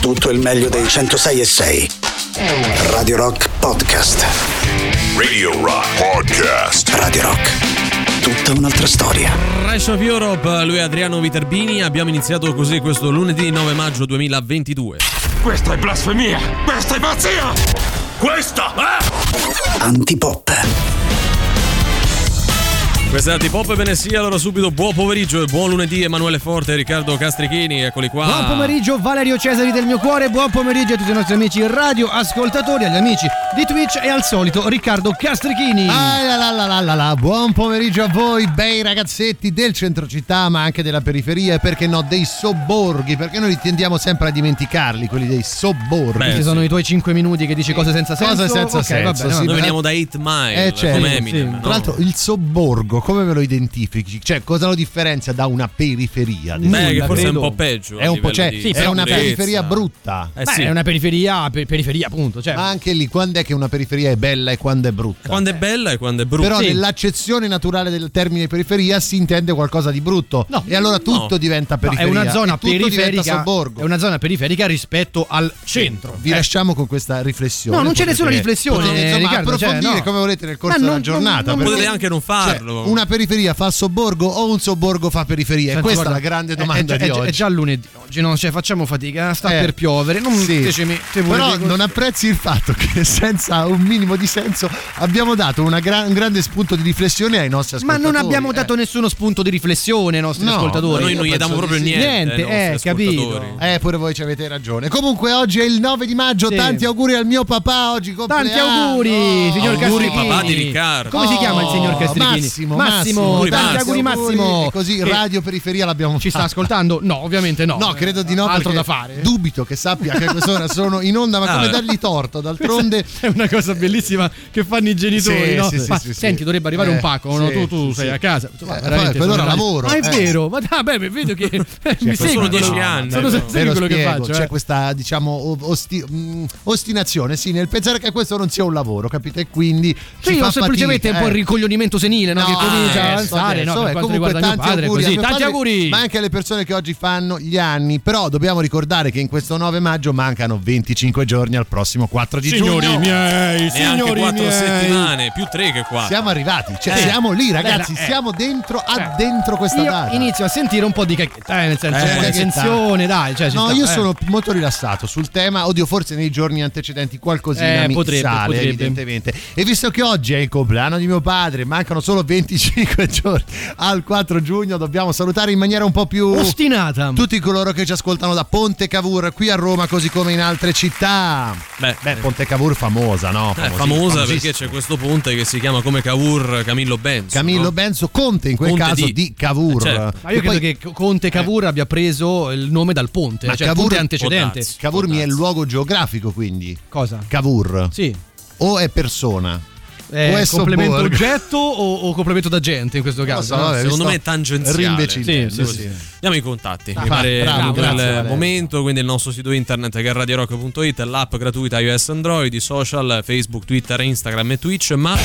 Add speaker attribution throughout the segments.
Speaker 1: tutto il meglio dei 106 e 6. Radio Rock Podcast.
Speaker 2: Radio Rock Podcast.
Speaker 1: Radio Rock. Tutta un'altra storia.
Speaker 3: Race of Europe, lui è Adriano Viterbini. Abbiamo iniziato così questo lunedì 9 maggio 2022.
Speaker 2: Questa è blasfemia! Questa è pazzia! Questa è...
Speaker 1: Antipop.
Speaker 3: Questa è Antipop e bene sia, allora subito buon pomeriggio e buon lunedì Emanuele Forte e Riccardo Castrichini, eccoli qua.
Speaker 4: Buon pomeriggio Valerio Cesari del mio cuore, buon pomeriggio a tutti i nostri amici radio ascoltatori, agli amici di Twitch e al solito Riccardo Castrichini.
Speaker 5: Ah, la, la, la, la, la, la. Buon pomeriggio a voi, bei ragazzetti del centro città, ma anche della periferia e perché no, dei sobborghi, perché noi tendiamo sempre a dimenticarli, quelli dei sobborghi.
Speaker 3: Beh,
Speaker 4: Che
Speaker 3: sì.
Speaker 4: sono i tuoi 5 minuti che dici cose senza senso.
Speaker 5: Cose senza
Speaker 4: Ok,
Speaker 5: senso,
Speaker 4: va bene,
Speaker 5: sì,
Speaker 3: Noi veniamo da 8 Mile,
Speaker 5: Eh, certo,
Speaker 3: come
Speaker 5: sì.
Speaker 3: Eminem. no?
Speaker 5: Tra l'altro il sobborgo, come ve lo identifichi? Cioè, cosa lo differenzia da una periferia?
Speaker 3: Beh, che forse è un po' peggio.
Speaker 5: È un po', cioè,
Speaker 3: di
Speaker 4: sì,
Speaker 5: è una periferia brutta.
Speaker 3: Eh
Speaker 4: Beh,
Speaker 3: sì.
Speaker 4: è una periferia, per- periferia appunto. Cioè,
Speaker 5: Ma anche lì, quando è che una periferia è bella e quando è brutta?
Speaker 3: Quando è bella e quando è brutta.
Speaker 5: Però
Speaker 4: Sì.
Speaker 5: nell'accezione naturale del termine periferia si intende qualcosa di brutto.
Speaker 4: No.
Speaker 5: e allora tutto
Speaker 3: No.
Speaker 5: diventa
Speaker 4: no, è
Speaker 5: periferia.
Speaker 4: una zona
Speaker 5: tutto diventa
Speaker 4: periferica. È una zona periferica rispetto al centro.
Speaker 5: Vi
Speaker 4: Eh.
Speaker 5: lasciamo con questa riflessione.
Speaker 4: No, non c'è nessuna riflessione,
Speaker 5: Potete insomma
Speaker 4: Riccardo, cioè,
Speaker 5: approfondire
Speaker 4: no.
Speaker 5: come volete nel corso della giornata.
Speaker 4: non-
Speaker 3: Potete anche non
Speaker 5: cioè,
Speaker 3: farlo.
Speaker 5: Una periferia fa sobborgo o un sobborgo fa periferia? E
Speaker 4: Senti,
Speaker 5: questa
Speaker 4: guarda,
Speaker 5: è la grande
Speaker 4: è-
Speaker 5: domanda
Speaker 4: è,
Speaker 5: di
Speaker 4: è,
Speaker 5: oggi.
Speaker 4: È già lunedì oggi, no? Cioè, facciamo fatica, sta
Speaker 5: Eh,
Speaker 4: per piovere. Non
Speaker 5: sì.
Speaker 4: ditemi, te pure
Speaker 5: Però non apprezzi il fatto che senza un minimo di senso abbiamo dato una gra- un grande spunto di riflessione ai nostri
Speaker 4: Ma
Speaker 5: ascoltatori.
Speaker 4: non abbiamo
Speaker 5: eh.
Speaker 4: dato nessuno spunto di riflessione ai nostri
Speaker 5: No,
Speaker 4: ascoltatori.
Speaker 3: Noi non gli diamo proprio niente.
Speaker 4: Niente, eh, capito.
Speaker 5: Eh, pure voi ci avete ragione. Comunque oggi è il 9 di maggio,
Speaker 4: Sì.
Speaker 5: tanti auguri al mio papà oggi compleanno.
Speaker 4: Tanti auguri, signor
Speaker 3: Auguri,
Speaker 4: Castrichini.
Speaker 3: papà di Riccardo.
Speaker 4: Come si chiama il signor
Speaker 5: Oh,
Speaker 4: Castrichini?
Speaker 5: Massimo,
Speaker 4: Massimo,
Speaker 3: Auguri,
Speaker 4: tanti
Speaker 3: Massimo.
Speaker 4: auguri Massimo.
Speaker 5: Così
Speaker 4: Che
Speaker 5: Radio Periferia l'abbiamo
Speaker 4: Ci sta
Speaker 5: fatta.
Speaker 4: ascoltando? No, ovviamente no.
Speaker 5: No, credo di no.
Speaker 4: Altro da fare.
Speaker 5: Dubito che sappia che a quest'ora sono in onda, ma
Speaker 3: Ah,
Speaker 5: come
Speaker 3: beh.
Speaker 5: dargli torto? D'altronde.
Speaker 4: È una cosa bellissima che fanno i genitori,
Speaker 5: Sì,
Speaker 4: no?
Speaker 5: sì, sì,
Speaker 4: Ma senti, dovrebbe arrivare
Speaker 5: Eh,
Speaker 4: un pacco, no? Tu, tu sei a casa.
Speaker 5: Eh,
Speaker 4: Ma
Speaker 5: allora
Speaker 4: sono-
Speaker 5: lavoro,
Speaker 4: Ma è
Speaker 5: eh.
Speaker 4: vero, ma ah, beh, vedo che mi
Speaker 3: sono
Speaker 4: segui
Speaker 3: dieci
Speaker 4: quello-
Speaker 3: anni,
Speaker 4: Sono
Speaker 3: no?
Speaker 5: lo
Speaker 4: quello che faccio.
Speaker 5: c'è
Speaker 4: eh.
Speaker 5: questa diciamo mh, ostinazione sì, nel pensare che questo non sia un lavoro, capite? E quindi ci
Speaker 4: Sì,
Speaker 5: fa
Speaker 4: o semplicemente
Speaker 5: fatica,
Speaker 4: un po' il
Speaker 5: eh.
Speaker 4: ricoglionimento senile, no? che comincia a
Speaker 5: adesso,
Speaker 4: avanzare, no? Per
Speaker 5: eh,
Speaker 4: quanto riguarda mio
Speaker 5: tanti
Speaker 4: padre,
Speaker 5: auguri
Speaker 4: così.
Speaker 5: mio
Speaker 4: Tanti
Speaker 5: padre,
Speaker 4: auguri!
Speaker 5: Ma anche alle persone che oggi fanno gli anni. Però dobbiamo ricordare che in questo 9 maggio mancano 25 giorni al prossimo 4 di
Speaker 4: Signori
Speaker 5: giugno.
Speaker 4: miei,
Speaker 3: Neanche
Speaker 4: signori
Speaker 3: quattro
Speaker 4: miei.
Speaker 3: settimane, più tre che quattro.
Speaker 5: Siamo arrivati, cioè
Speaker 4: Eh.
Speaker 5: siamo lì ragazzi,
Speaker 4: Eh, eh.
Speaker 5: siamo dentro a
Speaker 4: Cioè,
Speaker 5: dentro questa
Speaker 4: Io
Speaker 5: data.
Speaker 4: inizio a sentire un po' di cacchetta, eh, nel senso,
Speaker 5: Eh,
Speaker 4: tensione, dai. Cioè, ci
Speaker 5: No,
Speaker 4: sta,
Speaker 5: io
Speaker 4: eh.
Speaker 5: sono molto rilassato sul tema. Oddio, forse nei giorni antecedenti qualcosina
Speaker 4: Eh,
Speaker 5: mi
Speaker 4: potrebbe,
Speaker 5: sale,
Speaker 4: potrebbe.
Speaker 5: evidentemente. E visto che oggi è il compleanno di mio padre, mancano solo 25 giorni al 4 giugno, dobbiamo salutare in maniera un po' più
Speaker 4: Ostinata.
Speaker 5: tutti coloro che ci ascoltano da Ponte Cavour qui a Roma, così come in altre città.
Speaker 3: Beh,
Speaker 5: Bene, Ponte Cavour famosa, no? Famosi-
Speaker 3: famosa perché c'è questo ponte che si chiama come Cavour Camillo Benz.
Speaker 5: Camillo
Speaker 3: no?
Speaker 5: Benzo Conte in quel
Speaker 3: Conte
Speaker 5: caso
Speaker 3: di-
Speaker 5: di, Cavour.
Speaker 3: Eh, certo.
Speaker 4: Ma io
Speaker 5: E
Speaker 4: credo
Speaker 5: poi-
Speaker 4: che Conte Cavour abbia preso il nome dal ponte,
Speaker 5: Ma
Speaker 4: cioè il
Speaker 5: Cavour-
Speaker 4: ponte antecedente.
Speaker 5: Cavour mi è il luogo geografico, quindi.
Speaker 4: Cosa?
Speaker 5: Cavour.
Speaker 4: Sì.
Speaker 5: O è persona?
Speaker 4: eh, complemento
Speaker 5: Borg.
Speaker 4: oggetto o, o, complemento da gente in questo caso?
Speaker 5: So,
Speaker 4: no?
Speaker 5: vabbè,
Speaker 3: Secondo me è tangenziale.
Speaker 5: Sì,
Speaker 4: sì, sì,
Speaker 5: sì.
Speaker 3: Andiamo ai contatti.
Speaker 5: Ah,
Speaker 3: mi pare
Speaker 5: bravo, grazie,
Speaker 3: momento, quindi il nostro sito internet che è radiorock.it, l'app gratuita iOS Android, i social, Facebook, Twitter, Instagram e Twitch, ma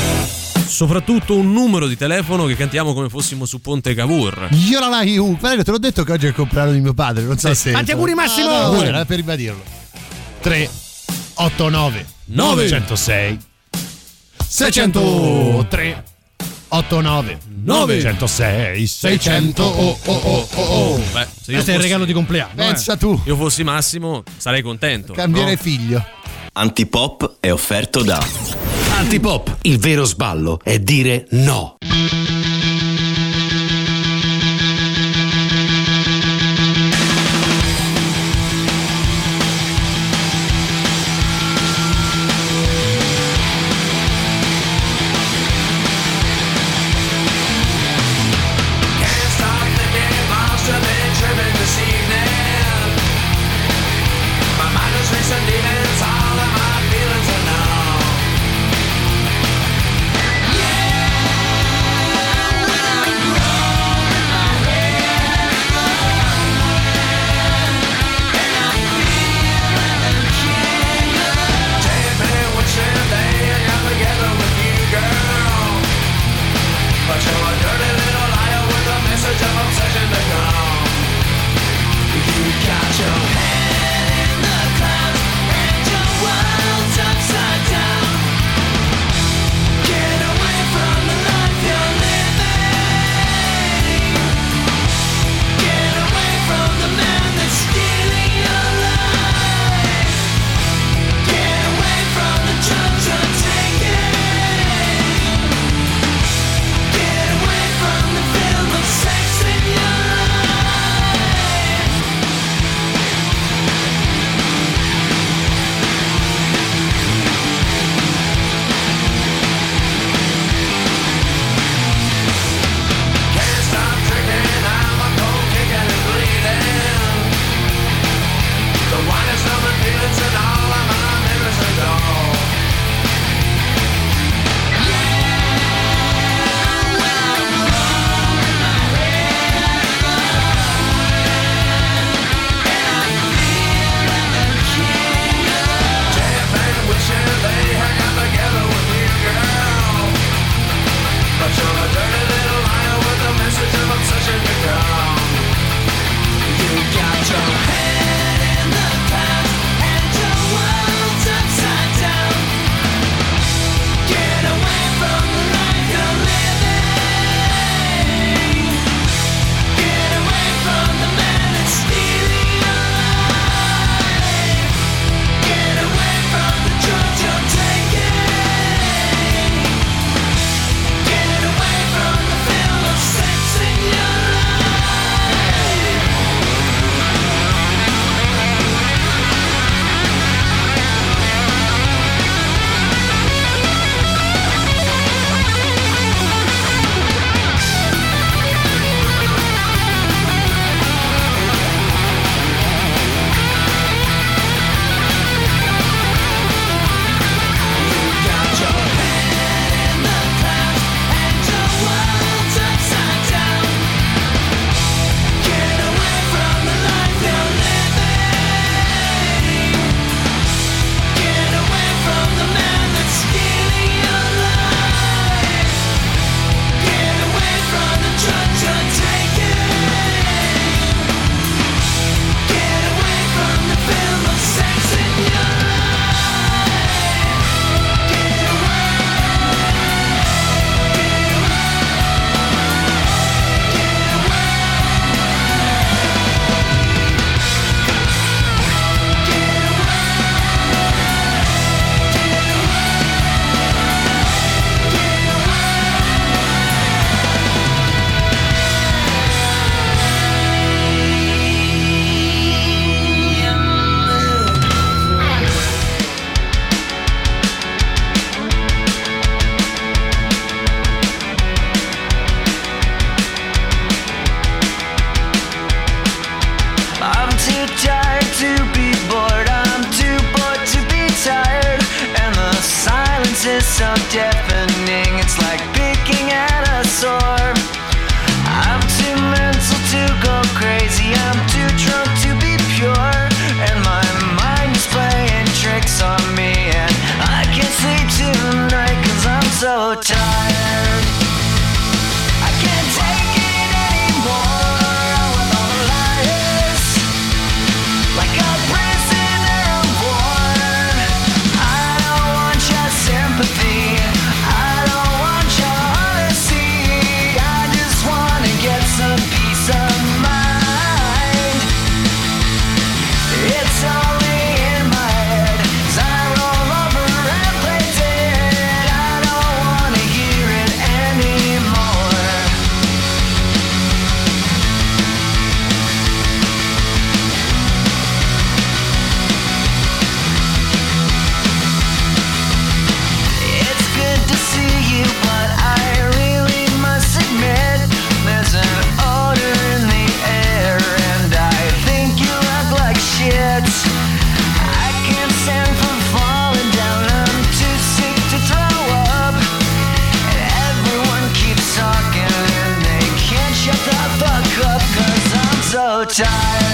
Speaker 3: soprattutto un numero di telefono che cantiamo come fossimo su Ponte Cavour.
Speaker 5: Io la like you, però te l'ho detto che oggi è il compleanno di mio padre, non so eh, se.
Speaker 4: Tanti auguri Massimo!
Speaker 5: Ah, no,
Speaker 4: no,
Speaker 5: no, per ribadirlo. 3 8 9 906 603 89
Speaker 3: Nove.
Speaker 5: 106 600 oh oh oh oh oh.
Speaker 3: Beh, se io
Speaker 4: Questo è il
Speaker 3: fossi,
Speaker 4: regalo di compleanno. eh.
Speaker 5: Pensa tu,
Speaker 3: io fossi Massimo, sarei contento.
Speaker 5: cambiare
Speaker 3: no?
Speaker 5: figlio.
Speaker 6: Antipop è offerto da Antipop, il vero sballo è dire no.
Speaker 3: time.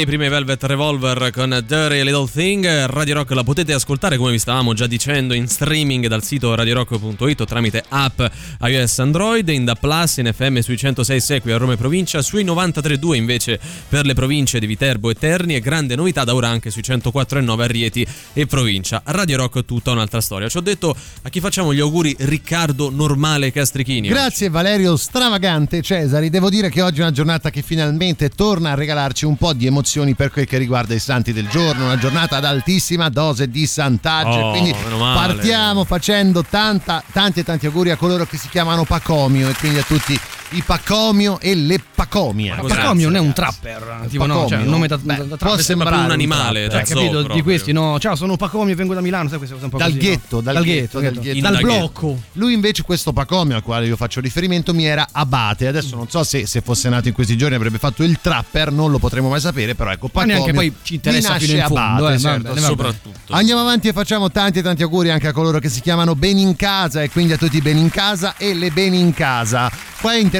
Speaker 3: I Velvet Revolver con Dirty Little Thing. Radio Rock la potete ascoltare come vi stavamo già dicendo in streaming dal sito radiorock.it tramite app iOS Android, in Da Plus, in FM sui 106.6 qui a Roma e provincia, sui 93.2 invece per le province di Viterbo e Terni e grande novità da ora anche sui 104.9 a Rieti e provincia. Radio Rock tutta un'altra storia. Ci ho detto a chi facciamo gli auguri Riccardo Normale Castrichini.
Speaker 5: Grazie oggi. Valerio Stravagante Cesari. Devo dire che oggi è una giornata che finalmente torna a regalarci un po' di emozioni per quel che riguarda i santi del giorno, una giornata ad altissima dose di santaggio.
Speaker 3: Oh,
Speaker 5: quindi partiamo facendo tanta, tanti e tanti auguri a coloro che si chiamano Pacomio e quindi a tutti i Pacomio e le Pacomia.
Speaker 4: Ma Pacomio non è un trapper, tipo no, cioè un nome da,
Speaker 5: Beh,
Speaker 4: da, da
Speaker 5: può
Speaker 4: trapper.
Speaker 5: sembrare
Speaker 3: un animale,
Speaker 5: trapper.
Speaker 3: da
Speaker 4: Cioè, capito?
Speaker 3: zoo
Speaker 4: Di questi,
Speaker 3: proprio.
Speaker 4: no? Ciao, sono Pacomio, vengo da Milano, sai queste cose un po'
Speaker 5: Dal
Speaker 4: così, no?
Speaker 5: ghetto, dal
Speaker 4: dal
Speaker 5: ghetto,
Speaker 4: ghetto,
Speaker 5: dal
Speaker 4: ghetto. dal
Speaker 3: Dal
Speaker 4: blocco.
Speaker 5: Lui invece questo Pacomio al quale io faccio riferimento mi era Abate, adesso non so se, se fosse nato in questi giorni avrebbe fatto il trapper, non lo potremo mai sapere, però ecco
Speaker 4: Ma
Speaker 5: Pacomio
Speaker 4: neanche poi ci interessa fino in fondo,
Speaker 5: Abate,
Speaker 4: eh,
Speaker 5: certo,
Speaker 4: va bene, va
Speaker 3: Soprattutto.
Speaker 5: Andiamo avanti e facciamo tanti e tanti auguri anche a coloro che si chiamano Beni in casa e quindi a tutti i Beni in casa e le Beni in casa. Qua è interessante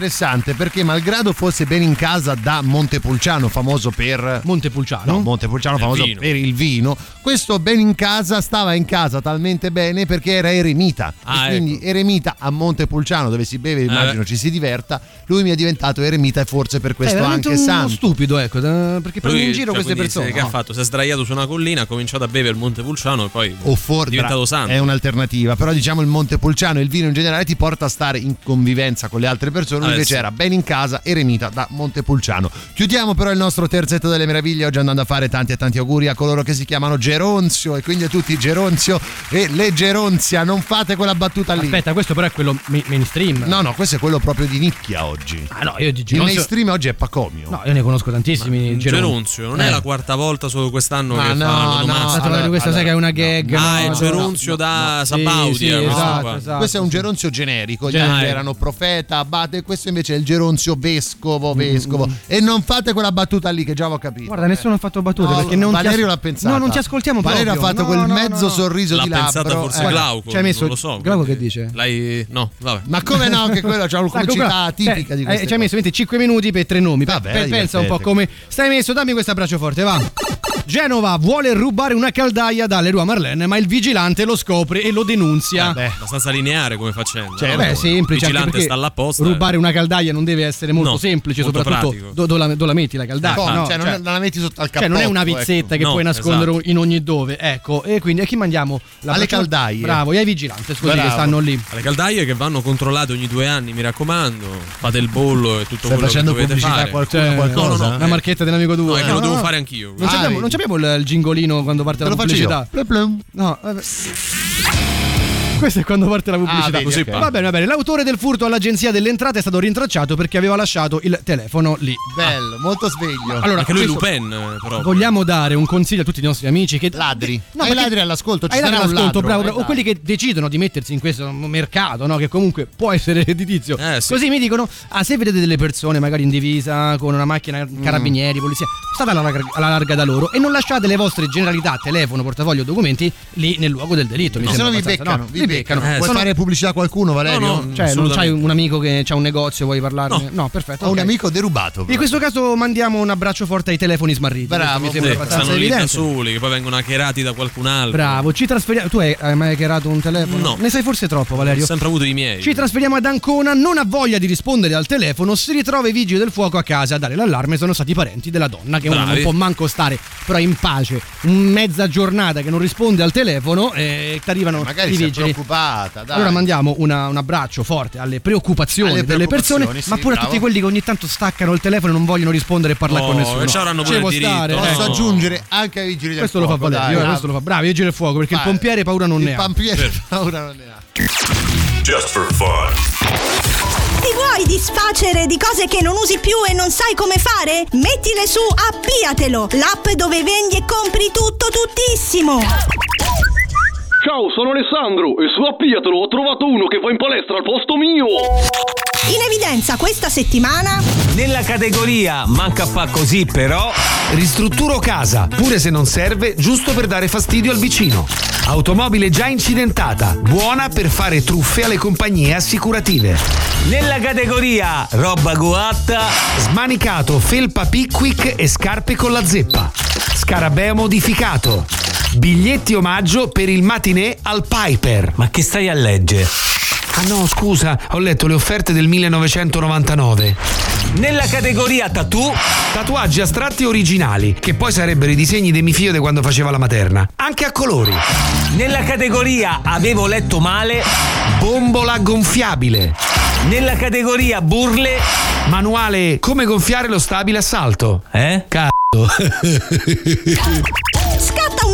Speaker 5: perché malgrado fosse Beni in casa da Montepulciano, famoso per
Speaker 4: Montepulciano.
Speaker 5: No, Montepulciano
Speaker 3: il
Speaker 5: famoso
Speaker 3: vino.
Speaker 5: per il vino. Questo bene in casa stava in casa talmente bene perché era eremita.
Speaker 3: Ah,
Speaker 5: e quindi
Speaker 3: ecco.
Speaker 5: eremita a Montepulciano dove si beve, immagino ci si diverta. Lui mi è diventato eremita e forse per
Speaker 4: è
Speaker 5: questo
Speaker 4: veramente
Speaker 5: anche
Speaker 4: uno
Speaker 5: santo.
Speaker 4: stupido, ecco, eh, perché prende in giro
Speaker 3: cioè,
Speaker 4: queste persone.
Speaker 3: Che
Speaker 4: no.
Speaker 3: ha fatto? Si è sdraiato su una collina, ha cominciato a bere il Montepulciano e poi
Speaker 5: O for-
Speaker 3: è diventato santo.
Speaker 5: È un'alternativa, però diciamo il Montepulciano e il vino in generale ti porta a stare in convivenza con le altre persone.
Speaker 3: Ah, eh,
Speaker 5: invece
Speaker 3: sì.
Speaker 5: era ben in casa, eremita da Montepulciano. Chiudiamo però il nostro terzetto delle meraviglie oggi andando a fare tanti e tanti auguri a coloro che si chiamano Geronzio e quindi a tutti Geronzio e le Geronzia. Non fate quella battuta lì.
Speaker 4: Aspetta, questo però è quello ma- mainstream.
Speaker 5: No, no, questo è quello proprio di nicchia oggi.
Speaker 4: Ah no, io di
Speaker 5: Il
Speaker 4: Geronzio-
Speaker 5: mainstream oggi è Pacomio.
Speaker 4: No, io ne conosco tantissimi. Geron-
Speaker 3: Geronzio, non è
Speaker 4: Eh.
Speaker 3: la quarta volta solo quest'anno
Speaker 5: Ma
Speaker 3: che
Speaker 5: no,
Speaker 3: fa
Speaker 5: no.
Speaker 4: Aspetta,
Speaker 5: allora-
Speaker 4: questa sai che è una gag.
Speaker 3: Ah,
Speaker 4: no,
Speaker 3: è
Speaker 4: no,
Speaker 3: Geronzio
Speaker 4: no,
Speaker 3: da
Speaker 4: no.
Speaker 3: Sabaudia,
Speaker 4: Sì, sì,
Speaker 3: questo
Speaker 4: esatto, esatto.
Speaker 5: Questo è un geronzio generico, gli altri erano profeta, abate, questo invece è il geronzio
Speaker 4: Mm,
Speaker 5: vescovo, vescovo. E non fate quella battuta lì che già ho capito.
Speaker 4: Guarda, nessuno ha fatto battute
Speaker 5: No,
Speaker 4: perché non ti
Speaker 5: Valerio
Speaker 4: as-
Speaker 5: l'ha pensata.
Speaker 4: No, non ti ascoltiamo
Speaker 5: Valerio
Speaker 4: proprio.
Speaker 5: ha fatto
Speaker 4: No,
Speaker 5: quel
Speaker 4: no,
Speaker 5: mezzo
Speaker 4: no.
Speaker 5: sorriso
Speaker 3: L'ha
Speaker 5: di
Speaker 3: pensata
Speaker 5: labbro.
Speaker 3: forse
Speaker 5: Eh,
Speaker 3: Glauco,
Speaker 4: ci hai messo-
Speaker 3: non lo so.
Speaker 4: Glauco che dice?
Speaker 3: Lei no, vabbè.
Speaker 5: Ma come no, che quello c'ha una
Speaker 4: Ecco,
Speaker 5: comicità
Speaker 4: qua-
Speaker 5: tipica
Speaker 4: eh,
Speaker 5: di
Speaker 4: eh,
Speaker 5: queste
Speaker 4: Ci hai messo
Speaker 5: cose.
Speaker 4: 5 minuti per tre nomi.
Speaker 5: Vabbè,
Speaker 4: pensa un po' come stai messo. Dammi questo abbraccio forte, va. Genova vuole rubare una caldaia dalle Rua Marlene, ma il vigilante lo scopre e lo denunzia.
Speaker 5: Vabbè.
Speaker 3: Abbastanza lineare come faccenda.
Speaker 5: Cioè,
Speaker 3: no?
Speaker 4: Beh,
Speaker 3: Il
Speaker 4: semplice. anche
Speaker 3: vigilante sta là apposta.
Speaker 4: Rubare una caldaia non deve essere molto
Speaker 3: No,
Speaker 4: semplice,
Speaker 3: molto
Speaker 4: soprattutto
Speaker 3: pratico.
Speaker 4: do- dove la, dove la metti la caldaia.
Speaker 5: Come?
Speaker 4: no?
Speaker 5: cioè, non,
Speaker 4: Cioè-
Speaker 5: non la metti sotto al
Speaker 4: cioè,
Speaker 5: cappotto.
Speaker 4: non è una vizzetta
Speaker 5: ecco.
Speaker 4: che
Speaker 3: No,
Speaker 4: puoi nascondere
Speaker 3: esatto.
Speaker 4: in ogni dove. Ecco, e quindi a chi mandiamo la
Speaker 5: Alle
Speaker 4: braccia-
Speaker 5: caldaie.
Speaker 4: Bravo, e ai vigilanti, scusi,
Speaker 5: Bravo.
Speaker 4: che stanno lì.
Speaker 3: Le caldaie che vanno controllate ogni due anni, mi raccomando. Fate il bollo e tutto
Speaker 5: Stai
Speaker 3: quello
Speaker 5: facendo
Speaker 3: che dovete
Speaker 5: pubblicità a
Speaker 3: fare.
Speaker 5: qualcuno,
Speaker 4: Cioè,
Speaker 5: qualcosa?
Speaker 3: no, no,
Speaker 4: La
Speaker 3: eh.
Speaker 4: marchetta dell'amico 2.
Speaker 3: No, è che lo devo fare anch'io.
Speaker 4: Non,
Speaker 5: Ah,
Speaker 4: abbiamo,
Speaker 5: vedi.
Speaker 4: non c'abbiamo il, gingolino quando parte
Speaker 5: Te
Speaker 4: la pubblicità? No, vabbè. Questo è quando parte la pubblicità.
Speaker 5: Ah, vedi,
Speaker 3: Così
Speaker 5: ok.
Speaker 3: pa-
Speaker 4: Va bene, va bene. L'autore del furto all'agenzia delle entrate è stato rintracciato perché aveva lasciato il telefono lì.
Speaker 5: Bello, molto sveglio.
Speaker 4: Allora,
Speaker 3: Anche lui è
Speaker 4: questo-
Speaker 3: Lupin, eh, però.
Speaker 4: Vogliamo dare un consiglio a tutti i nostri amici che
Speaker 5: Ladri.
Speaker 4: No,
Speaker 5: Hai
Speaker 4: perché-
Speaker 5: ladri all'ascolto, ci sarà un
Speaker 4: all'ascolto,
Speaker 5: ladro.
Speaker 4: bravo,
Speaker 5: Eh,
Speaker 4: bravo. o quelli che decidono di mettersi in questo mercato, no? che comunque può essere redditizio.
Speaker 3: Eh, sì.
Speaker 4: Così mi dicono: ah, se vedete delle persone magari in divisa con una macchina
Speaker 5: Mm.
Speaker 4: carabinieri, polizia, state alla, larga- alla larga da loro e non lasciate le vostre generalità, telefono, portafoglio, documenti lì nel luogo del delitto. Mi
Speaker 5: Se
Speaker 4: sembra
Speaker 5: no vi beccano,
Speaker 4: no,
Speaker 5: vi beccano.
Speaker 3: Eh,
Speaker 5: Vuoi
Speaker 4: sono-
Speaker 5: fare pubblicità a qualcuno, Valerio?
Speaker 3: No, no.
Speaker 4: Cioè, non c'hai un amico che ha un negozio, vuoi parlarne?
Speaker 3: No.
Speaker 4: perfetto.
Speaker 5: Ho un
Speaker 4: ok.
Speaker 5: amico derubato.
Speaker 4: In questo caso mandiamo un abbraccio forte ai telefoni smarriti.
Speaker 5: Bravo,
Speaker 4: mi sembra
Speaker 3: Sì,
Speaker 4: abbastanza
Speaker 3: stanno lì da
Speaker 4: evidente.
Speaker 3: soli, che poi vengono hackerati da qualcun altro.
Speaker 4: Bravo, ci trasferiamo. Tu hai, hai mai hackerato un telefono?
Speaker 3: No.
Speaker 4: Ne sai forse troppo,
Speaker 3: Ho
Speaker 4: Valerio.
Speaker 3: sempre avuto i miei.
Speaker 4: Ci trasferiamo ad Ancona, non ha voglia di rispondere al telefono, si ritrova i vigili del fuoco a casa a dare l'allarme, sono stati i parenti della donna che uno non
Speaker 3: Bravi.
Speaker 4: può manco stare però in pace, mezza giornata che non risponde al telefono e ti arrivano
Speaker 5: Magari
Speaker 4: i vigili.
Speaker 5: Preoccupata. Dai.
Speaker 4: Allora mandiamo una- un abbraccio forte alle preoccupazioni
Speaker 5: Alle
Speaker 4: delle persone,
Speaker 5: preoccupazioni, sì,
Speaker 4: ma pure a
Speaker 5: bravo.
Speaker 4: tutti quelli che ogni tanto staccano il telefono e non vogliono rispondere e parlare
Speaker 3: Oh,
Speaker 4: con nessuno.
Speaker 3: e ci avranno pure il diritto.
Speaker 4: stare,
Speaker 5: Posso
Speaker 4: eh.
Speaker 3: No.
Speaker 5: aggiungere anche ai vigili del
Speaker 4: Questo lo fa
Speaker 5: fuoco,
Speaker 4: Valerio,
Speaker 5: dai.
Speaker 4: eh, questo lo fa. Bravi, vigili del fuoco, perché il
Speaker 5: Vai.
Speaker 4: pompiere paura non ne
Speaker 5: Il
Speaker 4: ha.
Speaker 5: pompiere paura non ne ha.
Speaker 2: Just for fun.
Speaker 7: Ti vuoi disfacere di cose che non usi più e non sai come fare? Mettile su Appiatelo, l'app dove vendi e compri tutto tuttissimo.
Speaker 8: Ciao, sono Alessandro e su Appiatelo ho trovato uno che va in palestra al posto mio.
Speaker 7: In evidenza questa settimana
Speaker 9: Nella categoria manca fa così però Ristrutturo casa, pure se non serve, giusto per dare fastidio al vicino. Automobile già incidentata, buona per fare truffe alle compagnie assicurative.
Speaker 10: Nella categoria roba coatta,
Speaker 9: Smanicato, felpa Pickwick e scarpe con la zeppa. Scarabeo modificato. Biglietti omaggio per il matinè al Piper.
Speaker 10: ma che stai a leggere?
Speaker 9: Ah no, scusa, ho letto le offerte del 1999.
Speaker 10: Nella categoria tattoo,
Speaker 9: Tatuaggi astratti originali, che poi sarebbero i disegni dei mio figlio di quando faceva la materna. Anche a colori.
Speaker 10: nella categoria avevo letto male,
Speaker 9: Bombola gonfiabile.
Speaker 10: nella categoria burle,
Speaker 9: Manuale come gonfiare lo stabile a salto.
Speaker 10: eh?
Speaker 9: Cazzo.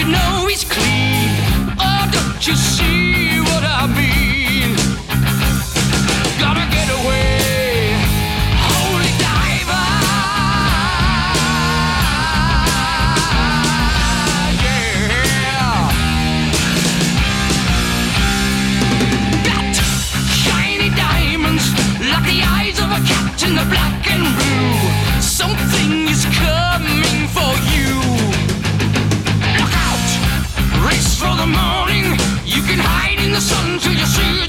Speaker 11: You know he's clean. Oh, don't you see what I mean? Gotta get away, holy diver. Yeah. Got shiny diamonds like the eyes of a cat in the black the sun till you see the light.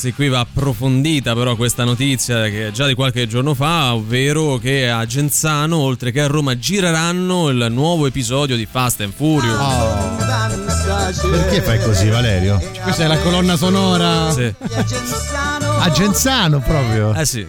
Speaker 3: Ragazzi, qui va approfondita però questa notizia che è già di qualche giorno fa, ovvero che a Genzano, oltre che a Roma, gireranno il nuovo episodio di Fast and Furious.
Speaker 5: Perché fai così, Valerio?
Speaker 4: Questa è la colonna sonora.
Speaker 3: Sì.
Speaker 5: A Genzano proprio.
Speaker 3: Eh sì.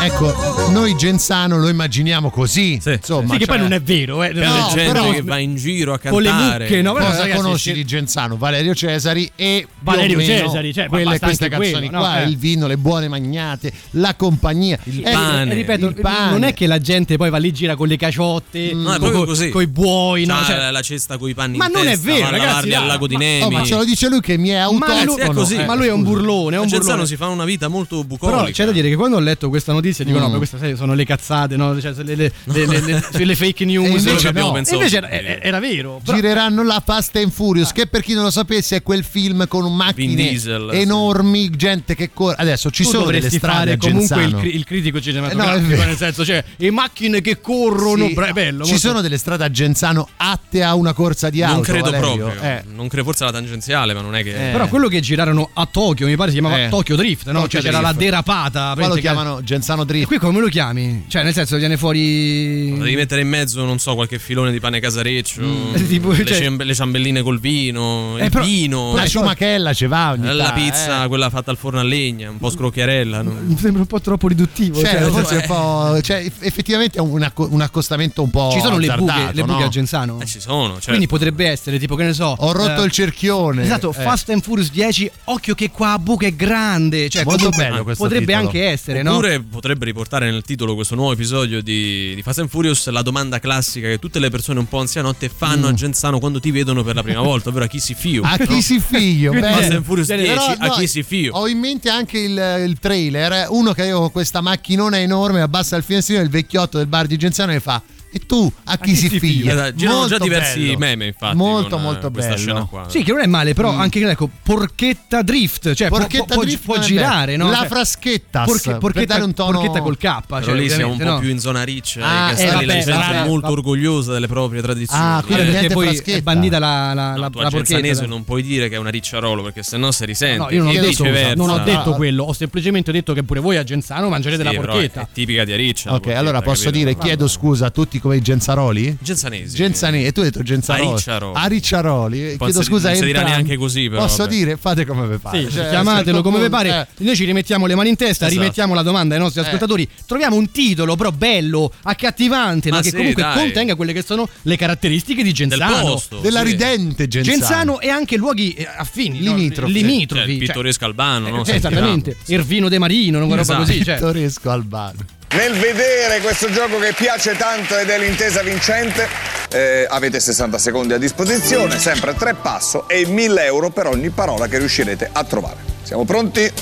Speaker 5: Ecco, noi Genzano lo immaginiamo così. Insomma,
Speaker 4: Sì, che
Speaker 5: cioè-
Speaker 4: poi non è vero, eh.
Speaker 3: Per
Speaker 5: No,
Speaker 3: la gente
Speaker 5: però-
Speaker 3: che va in giro a
Speaker 4: Con le
Speaker 3: cantare.
Speaker 4: mucche, no? Però,
Speaker 5: Cosa
Speaker 4: ragazzi,
Speaker 5: conosci
Speaker 4: se-
Speaker 5: di Genzano? Valerio Cesari e
Speaker 4: Valerio Cesari, cioè,
Speaker 5: quelle, queste canzoni
Speaker 4: quello, no?
Speaker 5: qua,
Speaker 4: Eh.
Speaker 5: il vino, le buone magnate, la compagnia,
Speaker 3: Il
Speaker 5: Eh,
Speaker 3: pane.
Speaker 4: Ripeto,
Speaker 5: il pane.
Speaker 4: non è che la gente poi va lì gira con le caciotte,
Speaker 3: No, è
Speaker 4: con,
Speaker 3: proprio così.
Speaker 4: i buoi, no? Cioè,
Speaker 3: la cesta con i panni
Speaker 4: Ma
Speaker 3: in
Speaker 4: non è
Speaker 3: testa,
Speaker 4: vero,
Speaker 3: va a
Speaker 4: ragazzi,
Speaker 3: al lago di
Speaker 4: Ma-
Speaker 3: Nemi.
Speaker 5: Ma ce lo dice lui che mi è
Speaker 4: ma
Speaker 5: autofono.
Speaker 4: lui,
Speaker 3: è così.
Speaker 5: eh.
Speaker 4: ma lui è un burlone, è
Speaker 3: Genzano si fa una vita molto bucolica.
Speaker 4: Però c'è da dire che quando ho letto questa notizia dico
Speaker 5: Mm.
Speaker 4: no, ma queste sono le cazzate, no? Cioè, le, le, le, le- fake news.
Speaker 5: E invece no.
Speaker 4: pensato. E invece era, era- vero. Però-
Speaker 5: Gireranno la Fast and Furious, che per chi non lo sapesse è quel film con macchine
Speaker 3: Diesel, sì.
Speaker 5: enormi, gente che corre. Adesso ci
Speaker 4: tu
Speaker 5: sono delle strade
Speaker 4: comunque il, il critico
Speaker 5: Eh, no,
Speaker 4: cinematografico,
Speaker 5: vero.
Speaker 4: nel senso, cioè, le macchine che corrono,
Speaker 5: Sì,
Speaker 4: bra- è bello.
Speaker 5: Ci
Speaker 4: molto-
Speaker 5: sono delle strade a Genzano atte a una corsa di auto.
Speaker 3: non credo
Speaker 5: Valerio.
Speaker 3: proprio.
Speaker 5: Eh.
Speaker 3: Non credo, forse la tangenziale, ma non è che.
Speaker 4: Però quello che girarono a Tokyo, mi pare si chiamava
Speaker 5: Eh.
Speaker 4: Tokyo Drift, no?
Speaker 5: Tokyo
Speaker 4: cioè c'era
Speaker 5: Drift.
Speaker 4: la derapata.
Speaker 5: Qua lo
Speaker 4: praticamente,
Speaker 5: chiamano Genzano
Speaker 4: E
Speaker 5: Drift.
Speaker 4: qui come lo chiami? Cioè, nel senso, viene fuori.
Speaker 3: Devi mettere in mezzo, non so, qualche filone di pane casareccio,
Speaker 4: Eh, tipo,
Speaker 3: le,
Speaker 4: cioè-
Speaker 3: ciambe- le ciambelline col vino,
Speaker 4: Eh,
Speaker 3: il
Speaker 4: però-
Speaker 3: vino,
Speaker 5: La ciumachella ci va ogni
Speaker 3: la
Speaker 5: tanto,
Speaker 3: pizza,
Speaker 5: eh.
Speaker 3: quella fatta al forno a legna, un po' scrocchiarella. no?
Speaker 4: Mi sembra un po' troppo riduttivo.
Speaker 5: Cioè,
Speaker 4: cioè,
Speaker 5: po'- cioè, effettivamente è un, acco- un accostamento un po'.
Speaker 4: Ci sono le buche, le buche
Speaker 5: no?
Speaker 4: a Genzano?
Speaker 3: Eh, ci sono, certo.
Speaker 4: Quindi potrebbe essere tipo che ne so.
Speaker 5: Ho rotto
Speaker 4: eh,
Speaker 5: il cerchione.
Speaker 4: Esatto,
Speaker 5: Eh.
Speaker 4: Fast and Furious 10, occhio che qua a buca è grande. Cioè,
Speaker 5: Molto bello questo
Speaker 4: potrebbe
Speaker 5: titolo.
Speaker 4: anche essere, no?
Speaker 3: Oppure potrebbe riportare nel titolo questo nuovo episodio di, di Fast and Furious la domanda classica che tutte le persone un po' anzianotte fanno a Genzano quando ti vedono per la prima volta, ovvero a chi si fio.
Speaker 5: Mm. A chi si figlio?
Speaker 3: Fast and Furious 10,
Speaker 5: Però,
Speaker 3: a
Speaker 5: no,
Speaker 3: chi si fio.
Speaker 5: Ho in mente anche il, il trailer. Uno che aveva con questa macchinona enorme, abbassa il finestrino, il vecchiotto del bar di Genzano e fa. E tu a chi, si figlia?
Speaker 3: Eh, girano già diversi
Speaker 5: bello.
Speaker 3: meme, infatti.
Speaker 5: Molto,
Speaker 3: con, eh,
Speaker 5: molto
Speaker 3: questa
Speaker 5: bello.
Speaker 3: scena qua.
Speaker 4: Sì, che non è male, però anche ecco, porchetta drift, cioè può-
Speaker 5: Porchetta
Speaker 4: può, può,
Speaker 5: drift
Speaker 4: può
Speaker 5: è
Speaker 4: girare, no?
Speaker 5: La
Speaker 4: Cioè,
Speaker 5: fraschettas,
Speaker 4: porche-
Speaker 5: per
Speaker 4: porchetta,
Speaker 5: dare un tono-
Speaker 4: porchetta col K,
Speaker 3: Però
Speaker 4: cioè,
Speaker 3: lì siamo un po'
Speaker 4: no?
Speaker 3: più in zona riccia,
Speaker 5: Ah,
Speaker 3: eh,
Speaker 5: eh,
Speaker 3: Castelli, la
Speaker 5: vabbè,
Speaker 3: gente
Speaker 5: vabbè,
Speaker 3: molto
Speaker 5: vabbè.
Speaker 3: orgogliosa delle proprie tradizioni.
Speaker 5: Ah, quindi
Speaker 3: Eh,
Speaker 4: perché poi
Speaker 5: fraschetta.
Speaker 4: è bandita la, la,
Speaker 3: No,
Speaker 4: la, la
Speaker 3: a
Speaker 4: porchetta.
Speaker 3: Genzanese non puoi dire che è una ricciarolo perché sennò si risente.
Speaker 4: No, io non ho,
Speaker 3: E
Speaker 4: detto,
Speaker 3: viceversa.
Speaker 4: non ho detto
Speaker 5: Ah,
Speaker 4: quello, ho semplicemente detto che pure voi a Genzano mangerete la porchetta.
Speaker 3: È, è tipica di Ariccia. la
Speaker 5: Ok, allora posso dire, chiedo scusa a tutti come i Genzaroli?
Speaker 3: Genzanesi.
Speaker 5: Genzani, e tu hai detto Genzaroli.
Speaker 3: Aricciaroli.
Speaker 5: Aricciaroli.
Speaker 3: Poi
Speaker 5: Chiedo
Speaker 3: non si-
Speaker 5: scusa
Speaker 3: non si dirà neanche così, però,
Speaker 5: Posso
Speaker 3: vabbè.
Speaker 5: dire, fate come vi pare.
Speaker 4: Sì,
Speaker 5: Cioè,
Speaker 4: chiamatelo come vi pare.
Speaker 5: punto,
Speaker 4: Noi ci rimettiamo le mani in testa,
Speaker 3: Esatto.
Speaker 4: rimettiamo la domanda ai nostri
Speaker 5: Eh.
Speaker 4: ascoltatori. Troviamo un titolo però bello, accattivante, no?
Speaker 3: Ma
Speaker 4: che
Speaker 3: sì,
Speaker 4: comunque
Speaker 3: dai.
Speaker 4: contenga quelle che sono le caratteristiche di
Speaker 3: Del
Speaker 4: Genzano.
Speaker 3: posto.
Speaker 5: Della
Speaker 3: sì.
Speaker 5: ridente Genzano.
Speaker 4: Genzano e anche luoghi eh, affini, no?
Speaker 5: Limitrofi.
Speaker 4: limitrofi.
Speaker 3: Cioè, il
Speaker 4: cioè,
Speaker 3: pittoresco albano, no?
Speaker 4: eh, esattamente. Ervino De Marino, una roba
Speaker 3: Esatto.
Speaker 4: così. Cioè.
Speaker 5: Pittoresco albano.
Speaker 12: Nel vedere questo gioco che piace tanto ed è l'intesa vincente, eh, avete 60 secondi a disposizione, sempre tre passo e 1000 euro per ogni parola che riuscirete a trovare. Siamo pronti?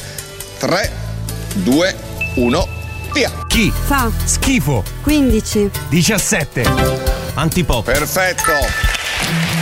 Speaker 12: 3, 2, 1, via!
Speaker 10: Chi?
Speaker 13: Fa
Speaker 10: Schifo.
Speaker 13: 15.
Speaker 10: 17. Antipop.
Speaker 12: Perfetto!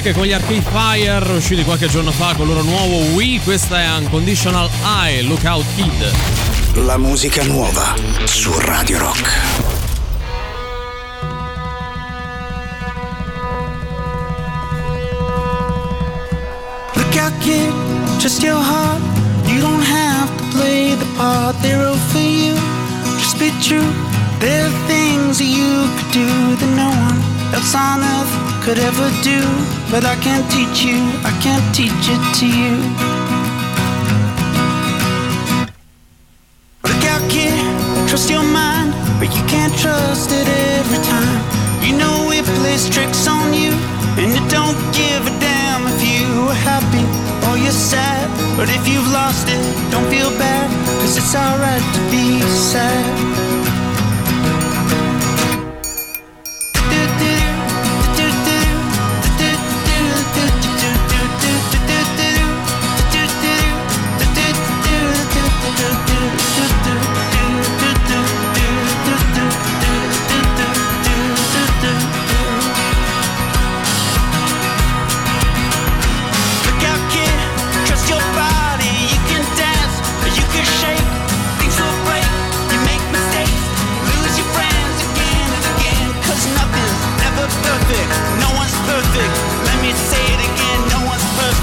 Speaker 3: Track con gli Arcade Fire usciti qualche giorno fa con il loro nuovo Wii. Questa è Unconditional Eye, Lookout Kid.
Speaker 1: La musica nuova su Radio Rock.
Speaker 13: Look out, kid, trust your heart. You don't have to play the part they wrote for you. Just be true. There are things you could do that no one else on earth could ever do. But I can't teach you, I can't teach it to you. Look out, kid, trust your mind, but you can't trust it every time. You know it plays tricks on you, and it don't give a damn if you are happy or you're sad. But if you've lost it, don't feel bad, cause it's alright to be sad.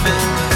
Speaker 3: been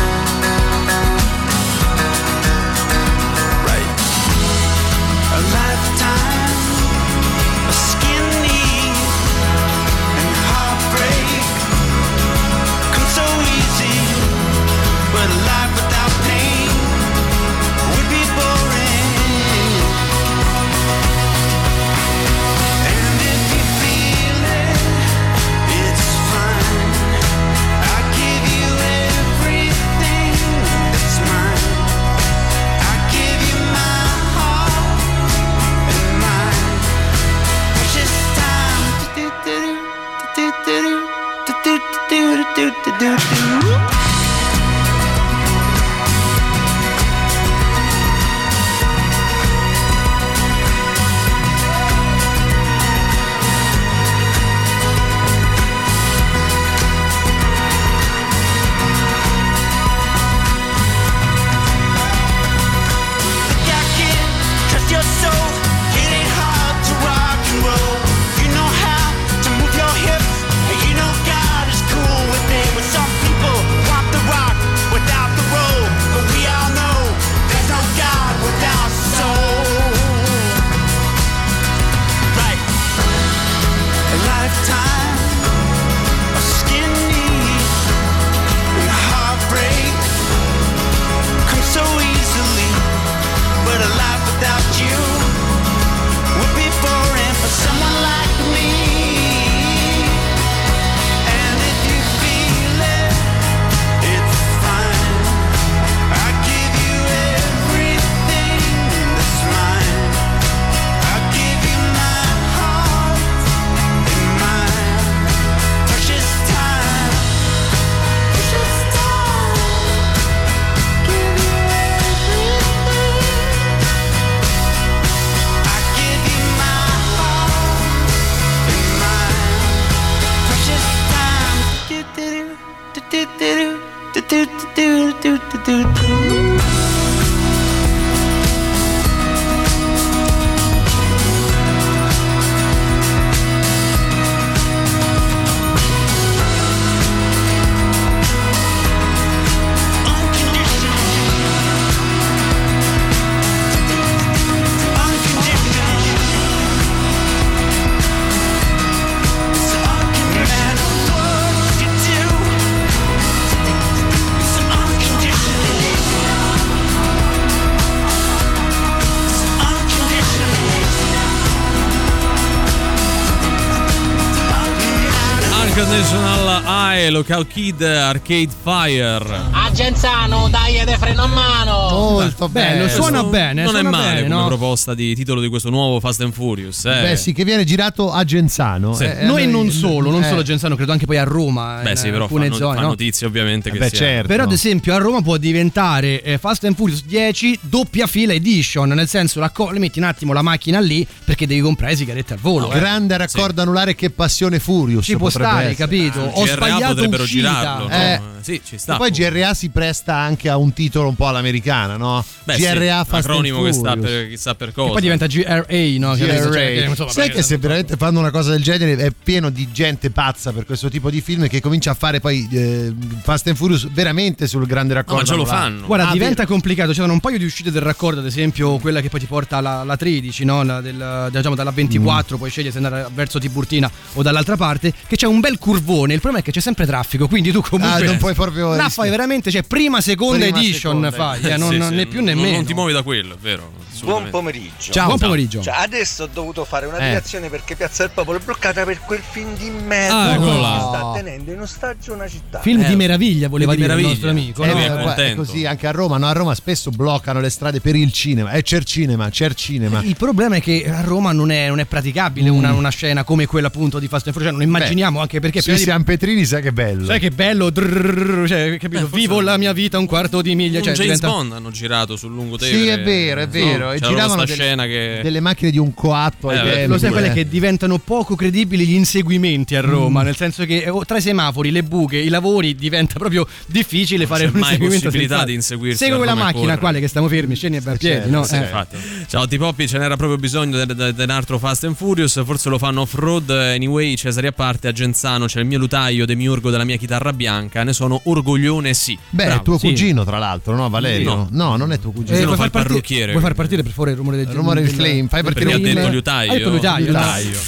Speaker 3: Lookout Kid, Arcade Fire.
Speaker 14: Genzano, dai de freno a mano.
Speaker 4: Molto bello, suona
Speaker 3: Questo
Speaker 4: bene.
Speaker 3: Non è
Speaker 4: suona
Speaker 3: male
Speaker 4: bene,
Speaker 3: come
Speaker 4: no?
Speaker 3: proposta di titolo di questo nuovo Fast and Furious. Eh.
Speaker 5: Beh sì, che viene girato a Genzano.
Speaker 3: Sì.
Speaker 5: Eh,
Speaker 4: Noi
Speaker 5: eh,
Speaker 4: non solo, non
Speaker 5: eh,
Speaker 4: solo a Genzano, credo anche poi a Roma.
Speaker 3: Beh, sì, però
Speaker 4: alcune
Speaker 3: fa,
Speaker 4: zone,
Speaker 3: fa
Speaker 4: no?
Speaker 3: notizie ovviamente che
Speaker 5: Beh,
Speaker 3: sia.
Speaker 5: certo.
Speaker 4: Però, ad esempio, a Roma può diventare eh, Fast and Furious 10 doppia fila edition, nel senso le metti un attimo la macchina lì perché devi comprare sigarette al volo. eh.
Speaker 5: Grande raccordo anulare che passione Furious.
Speaker 4: Ci può stare,
Speaker 5: essere.
Speaker 4: capito?
Speaker 3: Sul
Speaker 4: O se
Speaker 3: GRA
Speaker 4: sbagliato
Speaker 3: potrebbero
Speaker 4: uscita.
Speaker 3: girarlo. no?
Speaker 5: Eh.
Speaker 3: Sì, ci sta.
Speaker 5: E poi GRA si presta anche a un titolo un po' all'americana, no?
Speaker 3: Beh, sì,
Speaker 5: GRA Fast and
Speaker 3: acronimo che sta per chissà per
Speaker 4: E
Speaker 3: cosa.
Speaker 4: poi diventa GRA, no?
Speaker 5: GRA.
Speaker 4: cioè, insomma,
Speaker 5: Sai che se veramente fanno una cosa del genere è pieno di gente pazza per questo tipo di film che comincia a fare poi eh, Fast and Furious veramente sul grande raccordo. anulare.
Speaker 4: Guarda,
Speaker 5: Ah,
Speaker 4: diventa complicato. C'erano un paio di uscite del raccordo, ad esempio quella che poi ti porta alla, alla 13, no? La del- diciamo dalla 24, poi scegli se andare verso Tiburtina o dall'altra parte. Che c'è un bel curvone. Il problema è che c'è sempre traffico, quindi tu comunque.
Speaker 5: Ah, non puoi proprio
Speaker 4: No,
Speaker 5: rischiare.
Speaker 4: fai veramente, cioè prima, seconda
Speaker 5: Prima,
Speaker 4: edition
Speaker 5: seconda.
Speaker 4: fai, eh, non,
Speaker 3: Sì, sì,
Speaker 4: né più né
Speaker 3: non-
Speaker 4: meno.
Speaker 3: Non ti muovi da quello, è vero.
Speaker 15: Buon pomeriggio.
Speaker 4: Ciao. Buon pomeriggio.
Speaker 15: Cioè, adesso ho dovuto fare una
Speaker 3: Eh.
Speaker 15: direzione perché Piazza del Popolo è bloccata per quel film di
Speaker 4: Ah,
Speaker 15: merda
Speaker 4: eccolo
Speaker 15: che
Speaker 4: là.
Speaker 15: sta tenendo in ostaggio una città.
Speaker 4: Film
Speaker 5: Eh,
Speaker 4: di meraviglia, voleva
Speaker 3: di
Speaker 4: dire il
Speaker 3: meraviglia.
Speaker 4: nostro amico.
Speaker 5: Eh,
Speaker 4: no?
Speaker 5: beh,
Speaker 3: è
Speaker 5: guarda, è così anche a Roma, no? A Roma spesso bloccano le strade per il cinema. E c'è il cinema, c'è il cinema.
Speaker 4: Il problema è che a Roma non è, non è praticabile
Speaker 5: Mm.
Speaker 4: una, una scena come quella appunto di Fast and Furious. Cioè, non immaginiamo anche perché
Speaker 5: Se
Speaker 4: di-
Speaker 5: siamo Petrini, sai che bello.
Speaker 4: Sai che bello, drrrr, cioè, capito? Vivo la mia vita un quarto di miglia. Cioè,
Speaker 3: James
Speaker 4: diventa-
Speaker 3: Bond hanno girato sul Lungotevere.
Speaker 5: Sì, è vero, è vero.
Speaker 3: No,
Speaker 5: e
Speaker 3: c'era
Speaker 5: giravano delle,
Speaker 3: scena che
Speaker 5: delle macchine di un coatto ai
Speaker 3: Eh,
Speaker 5: tempi.
Speaker 4: Lo sai
Speaker 5: eh.
Speaker 4: che diventano poco credibili gli inseguimenti a Roma,
Speaker 5: Mm.
Speaker 4: nel senso che eh, tra i semafori, le buche, i lavori diventa proprio difficile fare
Speaker 3: c'è
Speaker 4: un
Speaker 3: mai
Speaker 4: inseguimento
Speaker 3: possibilità
Speaker 4: senza-
Speaker 3: di inseguirsi
Speaker 4: Segui
Speaker 3: a
Speaker 4: quella macchina quale che stiamo fermi, scendi e a piedi, no?
Speaker 3: Sì,
Speaker 4: Eh.
Speaker 3: infatti. Ciao T-Poppi, ce n'era proprio bisogno di un altro Fast and Furious, forse lo fanno off-road. Anyway, Cesari a parte, a Genzano c'è il mio lutaio, demiurgo della mia chitarra bianca, ne sono orgoglione sì.
Speaker 5: Beh,
Speaker 3: Bravo.
Speaker 5: è tuo
Speaker 3: Sì.
Speaker 5: cugino, tra l'altro, no, Valerio?
Speaker 3: No.
Speaker 5: non è tuo cugino.
Speaker 4: Eh,
Speaker 3: no
Speaker 4: vuoi,
Speaker 3: fa
Speaker 4: far
Speaker 3: il
Speaker 4: partire,
Speaker 3: parrucchiere.
Speaker 4: vuoi far partire per favore il rumore del
Speaker 5: Il rumore del flame, fai partire
Speaker 3: Perché ha
Speaker 5: un-
Speaker 3: detto
Speaker 4: Ah,
Speaker 3: liutaio.
Speaker 4: hai detto liutaio,
Speaker 3: Liutaio.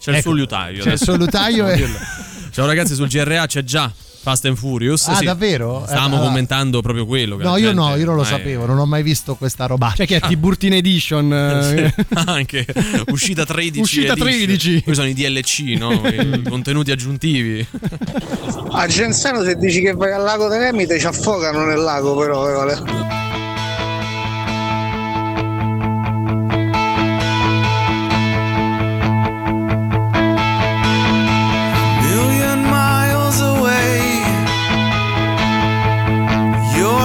Speaker 3: C'è il
Speaker 5: Ecco,
Speaker 3: suo liutaio.
Speaker 5: c'è il suo liutaio e-
Speaker 3: Ciao ragazzi, sul GRA c'è già Fast and Furious.
Speaker 5: Ah,
Speaker 3: sì.
Speaker 5: davvero?
Speaker 3: Stavamo
Speaker 5: Eh, ah.
Speaker 3: commentando proprio quello.
Speaker 5: No, io no, io non lo
Speaker 3: ormai-
Speaker 5: sapevo, non ho mai visto questa roba.
Speaker 4: Cioè che è Tiburtina Edition. eh,
Speaker 3: Sì, anche uscita 13
Speaker 4: Uscita
Speaker 3: edition.
Speaker 4: 13.
Speaker 3: Poi sono i DLC no? I contenuti aggiuntivi
Speaker 16: A Genzano se dici che vai al lago Teremite ci affogano nel lago però, eh, vale.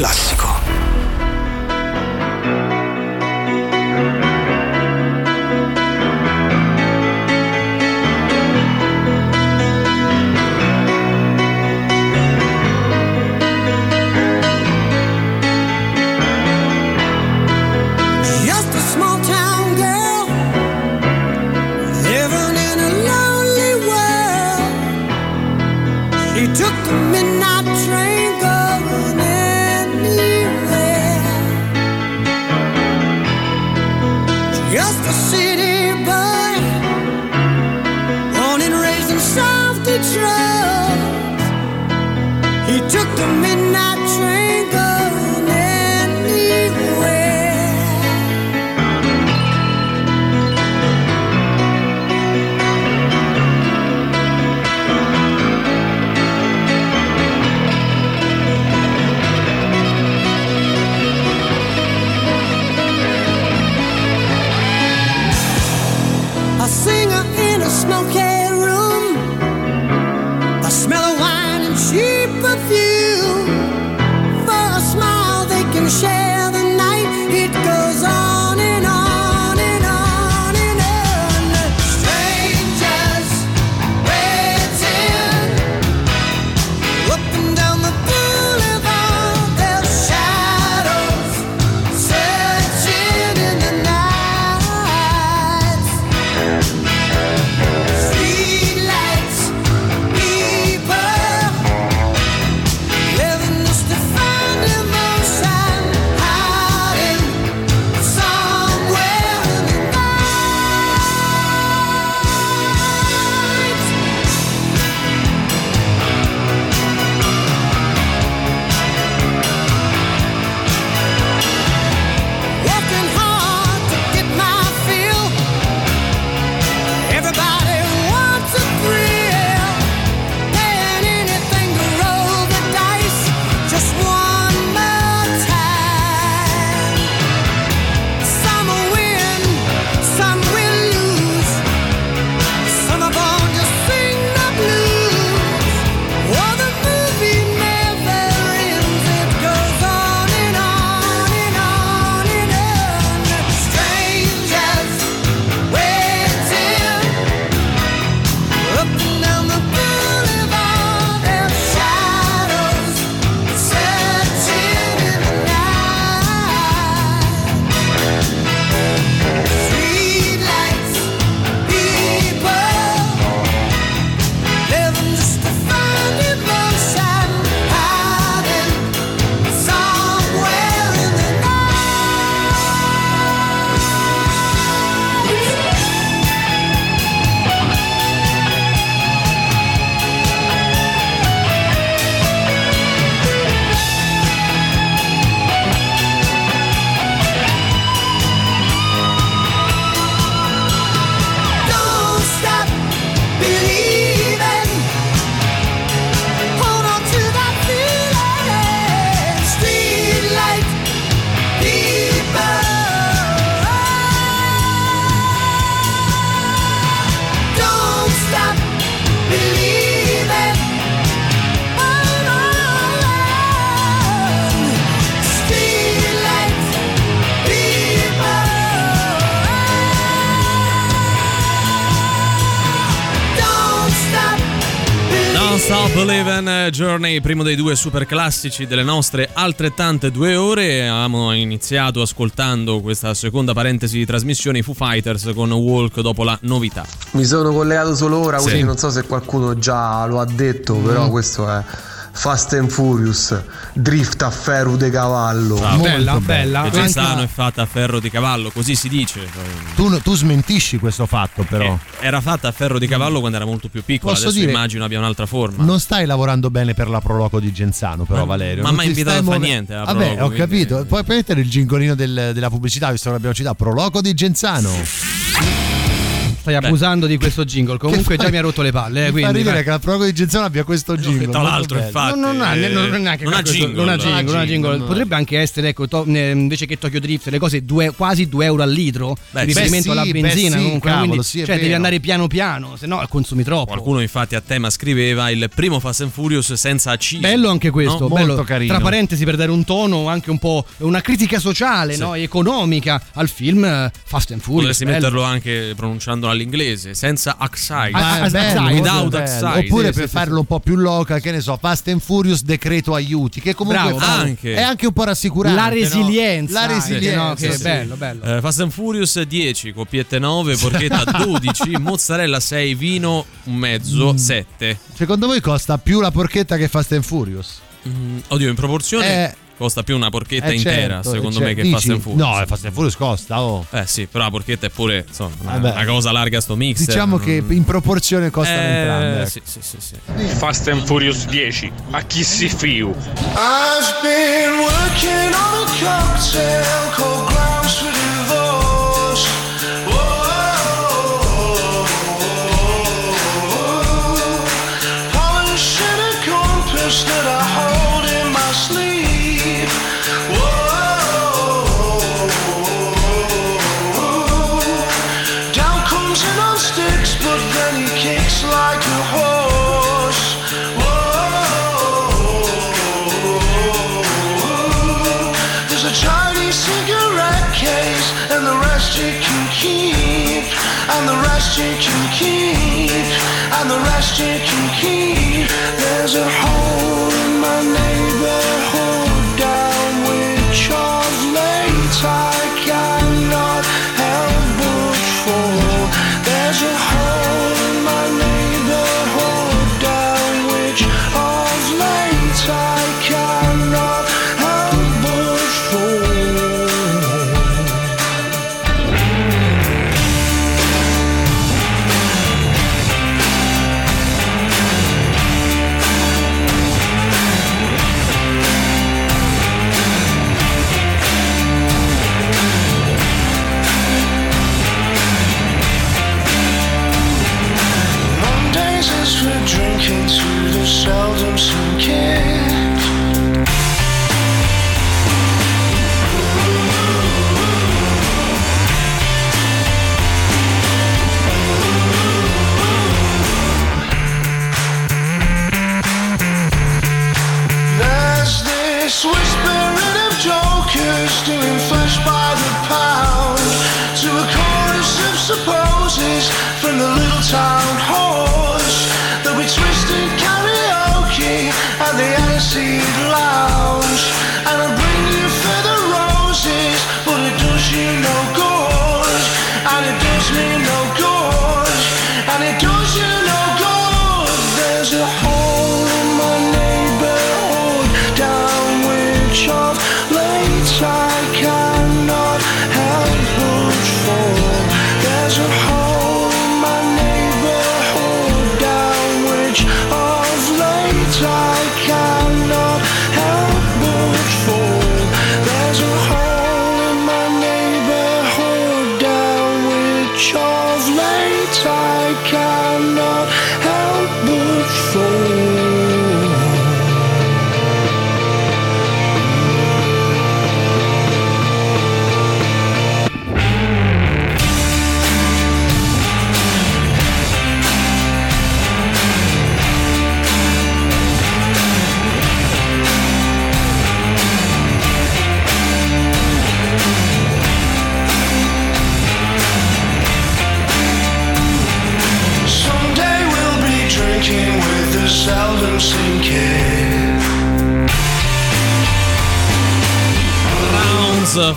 Speaker 13: Super
Speaker 3: Journey, primo dei due super classici delle nostre altrettante due ore. Abbiamo iniziato ascoltando questa seconda parentesi di trasmissione i Foo Fighters con Walk dopo la novità.
Speaker 17: Mi sono collegato solo ora,
Speaker 3: Sì.
Speaker 17: quindi non so se qualcuno già lo ha detto, però
Speaker 3: Mm.
Speaker 17: questo è Fast and Furious, Drift a ferro de cavallo.
Speaker 3: Ah,
Speaker 4: Bella, bella.
Speaker 3: Che Genzano
Speaker 4: Anche-
Speaker 3: è fatta a ferro di cavallo, così si dice.
Speaker 5: Tu, tu smentisci questo fatto, però.
Speaker 3: Era fatta a ferro di cavallo quando era molto più piccola,
Speaker 5: Posso
Speaker 3: adesso
Speaker 5: dire-
Speaker 3: immagino abbia un'altra forma.
Speaker 5: Non stai lavorando bene per la Proloco di Genzano, però,
Speaker 3: Ma-
Speaker 5: Valerio.
Speaker 3: ma
Speaker 5: ti
Speaker 3: invitato
Speaker 5: stai
Speaker 3: a fa
Speaker 5: muove-
Speaker 3: niente
Speaker 5: Vabbè,
Speaker 3: Proloco,
Speaker 5: ho
Speaker 3: quindi-
Speaker 5: capito. Poi puoi mettere il gingolino del- della pubblicità, visto che l'abbiamo citato. Proloco di Genzano.
Speaker 4: Stai abusando di questo jingle. Comunque già mi ha rotto le palle. Eh, quindi,
Speaker 5: ridere che la prova di Genzano abbia questo jingle.
Speaker 3: tra l'altro, infatti,
Speaker 4: Non, non ha,
Speaker 3: eh,
Speaker 4: non, non neanche
Speaker 3: non ha
Speaker 4: questo-
Speaker 3: jingle.
Speaker 4: non ha jingle, non ha jingle. Potrebbe anche essere, ecco, to- eh, invece che Tokyo Drift, le cose due- quasi 2 euro al litro.
Speaker 3: Beh,
Speaker 4: in riferimento
Speaker 5: sì,
Speaker 4: alla
Speaker 5: beh,
Speaker 4: benzina.
Speaker 5: sì,
Speaker 4: comunque,
Speaker 5: cavolo,
Speaker 4: quindi,
Speaker 5: sì,
Speaker 4: cioè, devi andare piano piano, se no consumi troppo.
Speaker 3: Qualcuno infatti a tema scriveva il primo Fast and Furious senza accise.
Speaker 4: Bello anche questo,
Speaker 3: No?
Speaker 4: bello.
Speaker 5: Molto carino.
Speaker 4: Tra parentesi, per dare un tono, anche un po' una critica sociale,
Speaker 3: Sì.
Speaker 4: no? economica al film eh, Fast and Furious.
Speaker 3: Potresti
Speaker 4: bello.
Speaker 3: metterlo anche all'inglese, senza oxide.
Speaker 4: Ah,
Speaker 5: Ah,
Speaker 4: Outside,
Speaker 3: without outside.
Speaker 5: Oppure
Speaker 4: Sì,
Speaker 5: per
Speaker 4: sì,
Speaker 5: farlo
Speaker 4: sì.
Speaker 5: un po' più local, che ne so, Fast and Furious decreto aiuti, che comunque
Speaker 4: Bravo.
Speaker 3: Anche.
Speaker 5: è anche un po' rassicurante.
Speaker 4: La
Speaker 5: no?
Speaker 4: resilienza.
Speaker 5: La
Speaker 4: anche,
Speaker 5: resilienza.
Speaker 4: no? Che
Speaker 5: sì.
Speaker 4: bello, bello.
Speaker 3: Eh, Fast and Furious 10, coppiette 9, porchetta 12, mozzarella 6, vino un mezzo 7.
Speaker 5: Secondo voi costa più la porchetta che Fast and Furious?
Speaker 3: Mm, oddio, in proporzione
Speaker 5: Eh,
Speaker 3: costa più una porchetta
Speaker 5: Eh,
Speaker 3: intera,
Speaker 5: certo,
Speaker 3: secondo
Speaker 5: eh,
Speaker 3: me, che
Speaker 5: dici?
Speaker 3: Fast and Furious.
Speaker 5: No, Fast and Furious costa, oh.
Speaker 3: Eh sì, però la porchetta è pure insomma, una,
Speaker 5: Vabbè.
Speaker 3: una cosa larga sto mixer.
Speaker 5: Diciamo che in proporzione costano
Speaker 3: Eh,
Speaker 5: entrambe. ecco.
Speaker 3: sì, sì, sì, sì.
Speaker 2: Fast and Furious 10. A chi si fiu?
Speaker 13: I've been working on a cocktail called and the rest you can keep, and the rest you can keep. There's a hole in my neighborhood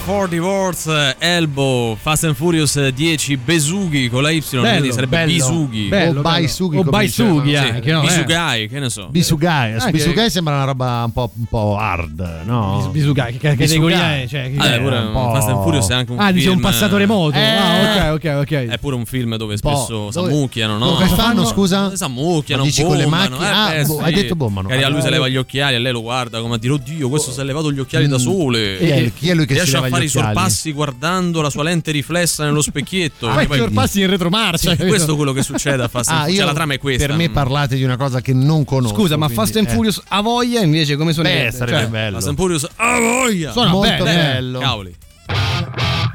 Speaker 13: For
Speaker 3: Divorce, Elbow, Fast and Furious eh, 10, Besughi con la Y, bello, quindi sarebbe
Speaker 4: bello,
Speaker 3: Bisughi.
Speaker 4: Bello,
Speaker 5: o Baisughi.
Speaker 4: O Baisughi anche, no? Eh, eh.
Speaker 3: Bisugai, che ne so.
Speaker 5: Bisugai,
Speaker 4: anche...
Speaker 5: Bisugai sembra una roba un po', un po hard, no?
Speaker 4: Bisugai, che categoria è? Cioè, che
Speaker 3: ah, cioè, è pure
Speaker 5: un po'...
Speaker 3: Fast and Furious è anche un
Speaker 4: ah,
Speaker 3: film...
Speaker 4: Ah, dice un passato remoto.
Speaker 5: Eh,
Speaker 4: ah, ok, ok, ok.
Speaker 3: È pure un film dove spesso s'ammucchiano, no?
Speaker 5: Che fanno, scusa?
Speaker 3: S'ammucchiano,
Speaker 5: bombano. con le macchine? Ah, boh,
Speaker 3: sì.
Speaker 5: hai detto bombano.
Speaker 3: A lui si leva gli occhiali a lei lo guarda come a dire, oddio, questo si è levato gli occhiali da mm. sole.
Speaker 5: Chi è lui che si leva gli
Speaker 3: fare i sorpassi guardando la sua lente riflessa nello specchietto.
Speaker 4: Ah,
Speaker 3: poi,
Speaker 4: sorpassi in retromarcia.
Speaker 3: Sì, questo è quello che succede a Fast and
Speaker 5: ah,
Speaker 3: Furious. Cioè, la trama è questa.
Speaker 5: Per me parlate di una cosa che non conosco.
Speaker 4: Scusa, ma
Speaker 5: quindi,
Speaker 4: Fast and
Speaker 5: eh.
Speaker 4: Furious eh. a voglia invece come suonerebbe?
Speaker 5: Eh, sarebbe cioè, bello.
Speaker 3: Fast and Furious a voglia.
Speaker 4: Suona
Speaker 5: molto
Speaker 4: bello.
Speaker 5: bello.
Speaker 3: Cavoli.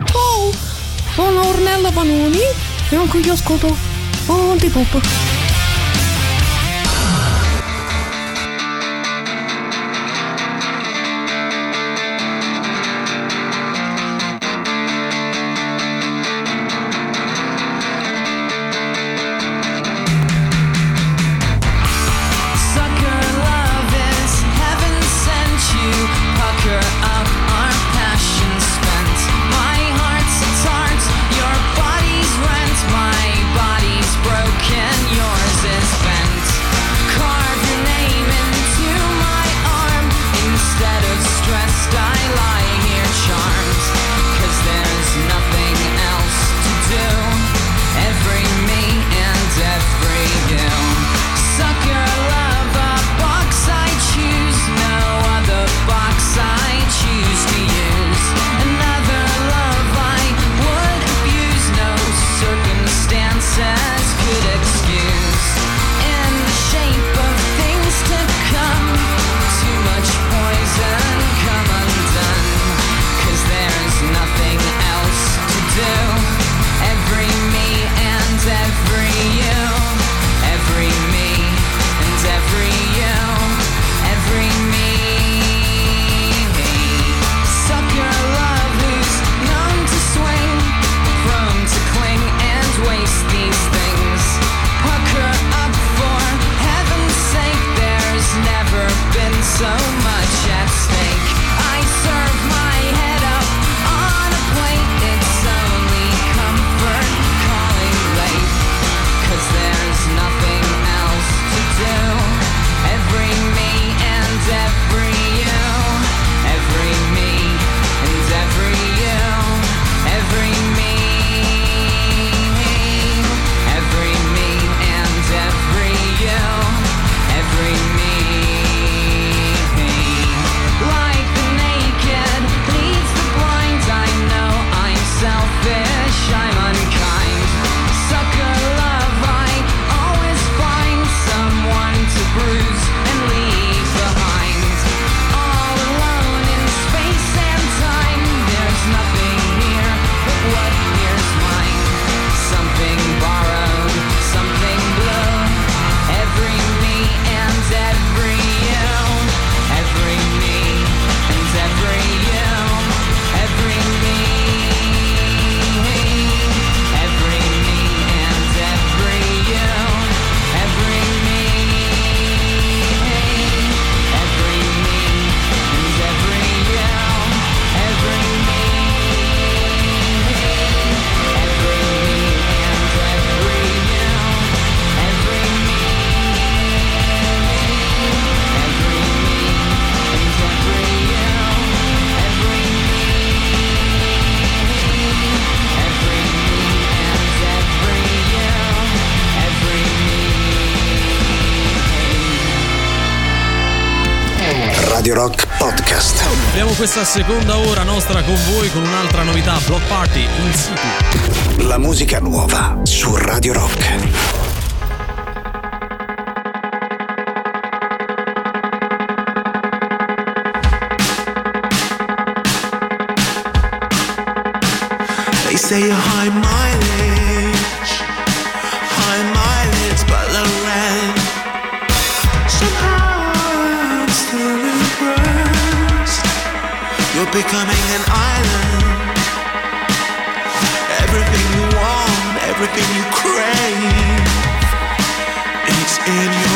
Speaker 18: Ciao, sono Ornella Panoni e anche io ascolto Antipop.
Speaker 3: questa seconda ora nostra con voi con un'altra novità, Block Party in situ.
Speaker 1: La musica nuova su Radio Rock.
Speaker 13: say you're high, mom. becoming an island. Everything you want, everything you crave, it's in you.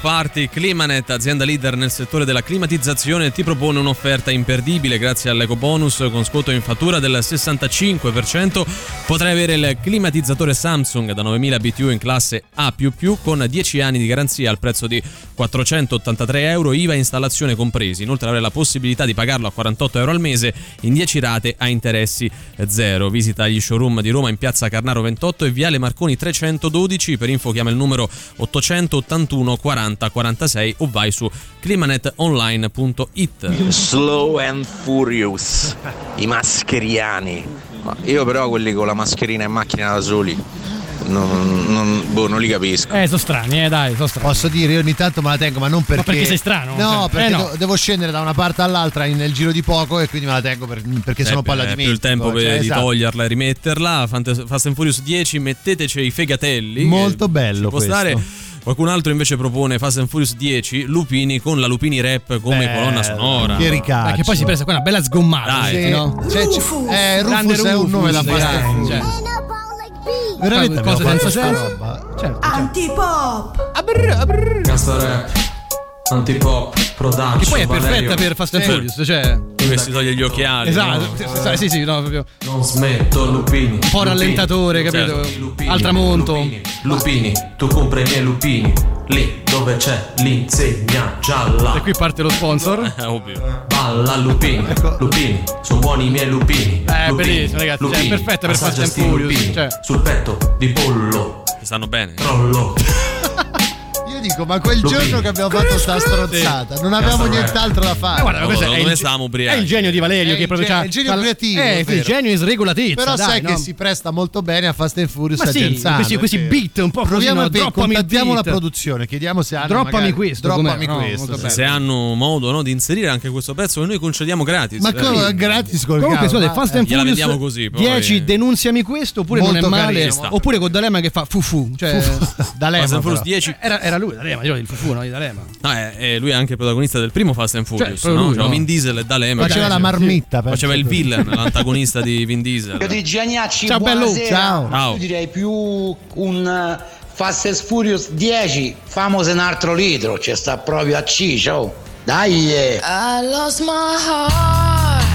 Speaker 3: Party. Climanet, azienda leader nel settore della climatizzazione, ti propone un'offerta imperdibile grazie all'eco bonus con sconto in fattura del 65%. Potrai avere il climatizzatore Samsung da 9000 BTU in classe A con 10 anni di garanzia al prezzo di 483 euro, IVA e installazione compresi. Inoltre avrai la possibilità di pagarlo a 48 euro al mese in 10 rate a interessi zero. Visita gli showroom di Roma in piazza Carnaro 28 e viale Marconi 312. Per info chiama il numero 881 40 46 o vai su climanetonline.it.
Speaker 17: Slow and Furious, i mascheriani. Ma Io però quelli con la mascherina in macchina da soli, non, non- boh, non li capisco.
Speaker 4: Eh, sono strani, eh, dai, sono strani.
Speaker 5: Posso dire, io ogni tanto me la tengo, ma non perché.
Speaker 4: perché sei strano?
Speaker 5: No,
Speaker 4: Cioè,
Speaker 5: perché
Speaker 4: eh, no.
Speaker 5: devo- scendere da una parte all'altra in- nel giro di poco e quindi me la tengo per- perché sono
Speaker 3: Eh,
Speaker 5: poi la
Speaker 3: beh,
Speaker 5: dimentico.
Speaker 3: più il tempo per-
Speaker 5: cioè,
Speaker 3: di
Speaker 5: esatto.
Speaker 3: toglierla e rimetterla. Fast and Furious 10, metteteci i fegatelli.
Speaker 5: Molto bello
Speaker 3: ci Può
Speaker 5: questo.
Speaker 3: stare. Qualcun altro invece propone Fast and Furious 10, Lupini con la Lupini Rap come
Speaker 5: Bello,
Speaker 3: colonna sonora.
Speaker 5: che ricaccio.
Speaker 4: Che poi si presa qua una bella sgommata.
Speaker 3: Dai.
Speaker 4: sì, no?
Speaker 5: Cioè, ci- eh, Rufus è un nome da
Speaker 4: Rufus,
Speaker 5: Fast and Furious.
Speaker 4: cioè.
Speaker 5: Veramente
Speaker 4: Cose
Speaker 5: abbiamo
Speaker 4: senza senso.
Speaker 5: roba.
Speaker 4: Certo,
Speaker 7: Antipop.
Speaker 3: Gangsta rap, antipop, production.
Speaker 4: Che poi è perfetta per Fast and. Furious, cioè.
Speaker 3: Che si toglie gli occhiali.
Speaker 4: Esatto,
Speaker 3: no?
Speaker 4: sì, sì, no, proprio.
Speaker 3: Non smetto, Lupini.
Speaker 4: Un po' rallentatore, capito? Al tramonto.
Speaker 3: Lupini, tu compri i miei lupini. Lì dove c'è l'insegna gialla.
Speaker 4: E qui parte lo sponsor.
Speaker 3: Eh, ovvio. Balla Lupini. Lupini, sono buoni i miei lupini.
Speaker 4: Eh,
Speaker 3: Lupini,
Speaker 4: bellissimo, ragazzi. Cioè,
Speaker 3: Lupini,
Speaker 4: perfetta per Fast and Furious.
Speaker 3: lupini.
Speaker 4: Cioè.
Speaker 3: Sul petto di pollo. Che stanno bene. Trollo.
Speaker 5: Io dico, ma quel
Speaker 3: Lupini.
Speaker 5: giorno che abbiamo fatto sta strozzata, non avevamo
Speaker 3: Cazzo,
Speaker 5: nient'altro da fare.
Speaker 4: Ma guarda, ma questo è il, è il genio di Valerio
Speaker 5: È
Speaker 4: che
Speaker 5: il
Speaker 4: proprio c'ha
Speaker 5: il genio creativo,
Speaker 4: Eh,
Speaker 5: vero.
Speaker 4: genio e sregolatezza.
Speaker 5: Però
Speaker 4: dai,
Speaker 5: sai
Speaker 4: no?
Speaker 5: che si presta molto bene a Fast and Furious
Speaker 4: Ma sì, questi, questi beat un po' così,
Speaker 5: Proviamo
Speaker 4: no? droppami il
Speaker 5: contattiamo la produzione, chiediamo se hanno
Speaker 4: Droppami
Speaker 5: magari-
Speaker 4: questo,
Speaker 5: Droppami?
Speaker 4: No,
Speaker 5: questo.
Speaker 3: Se hanno modo no, di inserire anche questo pezzo che noi concediamo gratis.
Speaker 5: Ma
Speaker 3: Eh,
Speaker 5: come gratis col
Speaker 4: Comunque, scusate, Fast
Speaker 5: eh,
Speaker 4: and Furious
Speaker 3: vendiamo così, poi.
Speaker 4: 10 denunziami questo oppure non è
Speaker 5: Molto
Speaker 4: male. Oppure con D'Alema che fa fufu. Cioè,
Speaker 5: D'Alema,
Speaker 3: Fast and. Furious 10.
Speaker 4: era, era lui, D'Alema, io il fufu, no? Di D'Alema.
Speaker 3: No, eh, eh, lui è anche protagonista del primo Fast and Furious.
Speaker 4: proprio
Speaker 3: no?
Speaker 4: lui,
Speaker 3: C'era
Speaker 4: no?
Speaker 3: Vin Diesel e D'Alema.
Speaker 5: Faceva
Speaker 3: Cioè,
Speaker 5: la marmitta.
Speaker 3: Faceva il villain, l'antagonista di Vin Diesel.
Speaker 19: Io di Giagnacci,
Speaker 4: Ciao, bello.
Speaker 5: Ciao.
Speaker 3: Ciao.
Speaker 19: Io direi più un eh, Fast and Furious 10, famoso un altro litro, ci sta proprio a ciccio. Dai! eh.
Speaker 20: I lost my heart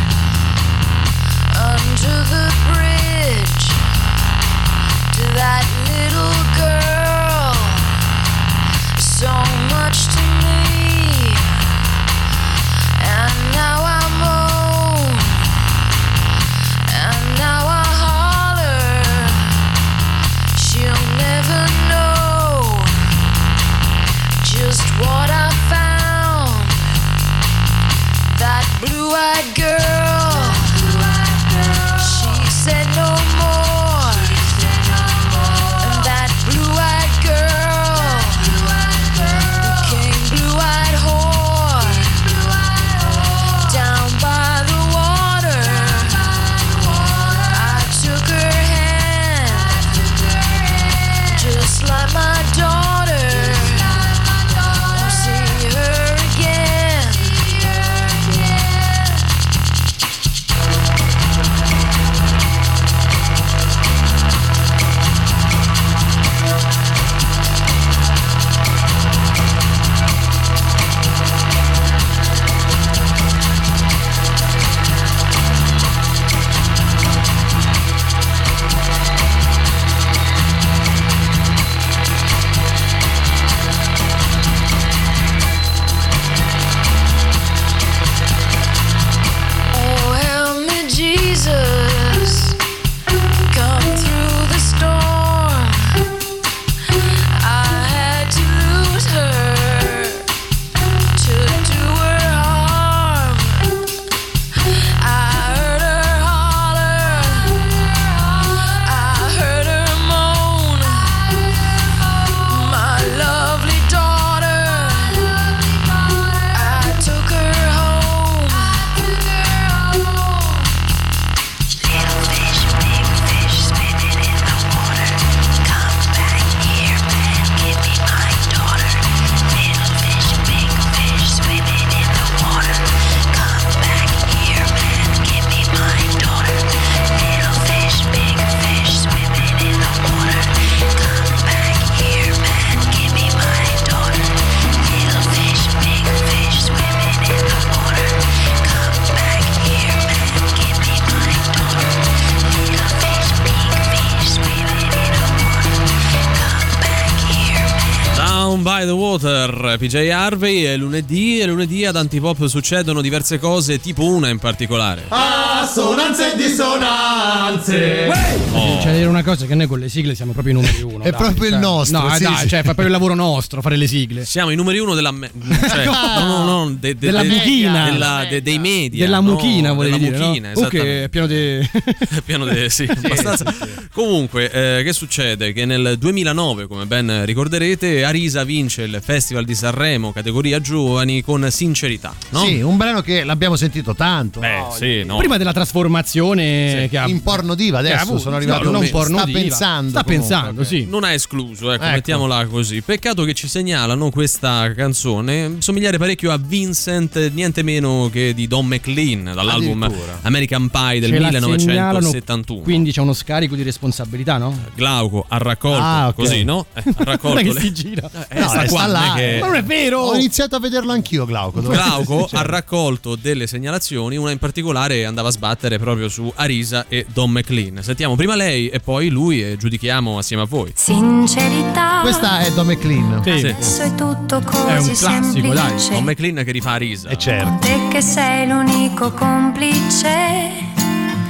Speaker 3: PJ Harvey, è lunedì e lunedì ad Antipop succedono diverse cose, tipo una in particolare.
Speaker 5: Assonanze e dissonanze.
Speaker 3: Oh.
Speaker 4: C'è da dire una cosa che noi con le sigle siamo proprio i numeri uno.
Speaker 5: È
Speaker 4: dai,
Speaker 5: proprio il
Speaker 4: cioè,
Speaker 5: nostro,
Speaker 4: No,
Speaker 5: sì,
Speaker 4: dai,
Speaker 5: sì.
Speaker 4: cioè fa proprio il lavoro nostro fare le sigle.
Speaker 3: Siamo i numeri uno della... me- cioè, no, no, no, de- de-
Speaker 4: Della
Speaker 3: de-
Speaker 4: mucchina.
Speaker 3: della- de- dei media.
Speaker 4: Della
Speaker 3: no?
Speaker 4: mucchina, volevi
Speaker 3: della
Speaker 4: dire,
Speaker 3: mucchina,
Speaker 4: no? Ok, è pieno di...
Speaker 3: piano de- sì, abbastanza. Comunque, eh, che succede? Che nel 2009, come ben ricorderete, Arisa vince il Festival di Sanremo, categoria giovani, con sincerità. No?
Speaker 5: Sì, un brano che l'abbiamo sentito tanto.
Speaker 3: Beh, sì, no.
Speaker 4: Prima della trasformazione che ha
Speaker 5: In porno diva adesso
Speaker 4: avuto.
Speaker 5: sono arrivati
Speaker 4: No, non
Speaker 5: un-
Speaker 4: porno
Speaker 5: sta
Speaker 4: diva.
Speaker 5: pensando
Speaker 4: Sta
Speaker 5: comunque,
Speaker 4: pensando,
Speaker 5: ok.
Speaker 4: sì.
Speaker 3: Non ha escluso, ecco,
Speaker 5: Ecco.
Speaker 3: mettiamola così. Peccato che ci segnalano questa canzone somigliare parecchio a Vincent, niente meno che di Don McLean, dall'album. American Pie del
Speaker 4: Ce la segnalano,
Speaker 3: 1971.
Speaker 4: Quindi c'è uno scarico di responsabilità, no?
Speaker 3: Glauco ha raccolto
Speaker 5: Ah, ok.
Speaker 3: così, no? Eh, ha raccolto
Speaker 4: che si gira.
Speaker 3: Eh,
Speaker 5: No,
Speaker 3: sta
Speaker 5: eh,
Speaker 3: qua,
Speaker 5: sta
Speaker 3: non è
Speaker 5: là.
Speaker 3: che-
Speaker 4: Ma non è vero!
Speaker 5: Ho iniziato a vederlo anch'io, Glauco.
Speaker 3: Glauco
Speaker 5: essere
Speaker 3: ha raccolto delle segnalazioni, una in particolare andava a sbattere proprio su Arisa e Don McLean. Sentiamo prima lei e poi lui e giudichiamo assieme a voi.
Speaker 18: Sincerità.
Speaker 5: Questa è Don McLean.
Speaker 3: Sì.
Speaker 18: Adesso è tutto
Speaker 4: È
Speaker 18: così
Speaker 4: un classico, dai.
Speaker 18: semplice.
Speaker 3: Don McLean che rifà Arisa.
Speaker 5: E certo.
Speaker 18: Te che sei l'unico complice.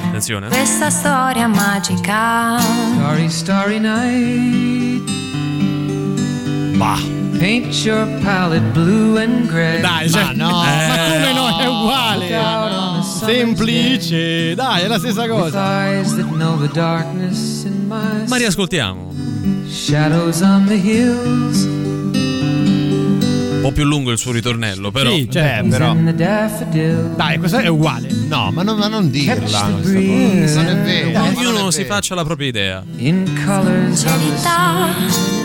Speaker 3: Attenzione.
Speaker 18: Questa storia magica.
Speaker 21: Starry, starry night.
Speaker 5: Bah.
Speaker 21: Paint your palette blue and gray.
Speaker 4: Dai, cioè,
Speaker 5: no.
Speaker 4: ma come no? È uguale.
Speaker 21: Look
Speaker 4: Semplice, dai, è la stessa
Speaker 21: With
Speaker 4: cosa.
Speaker 21: eyes that know the darkness in my
Speaker 3: Ma riascoltiamo.
Speaker 21: shadows on the hills.
Speaker 3: Un po' più lungo il suo ritornello, però.
Speaker 4: Sì, cioè,
Speaker 5: Eh, però.
Speaker 4: Dai, questa è uguale.
Speaker 5: No, ma non, ma non dirla. Non è vero.
Speaker 3: Ognuno si faccia la propria idea.
Speaker 21: In colors on the.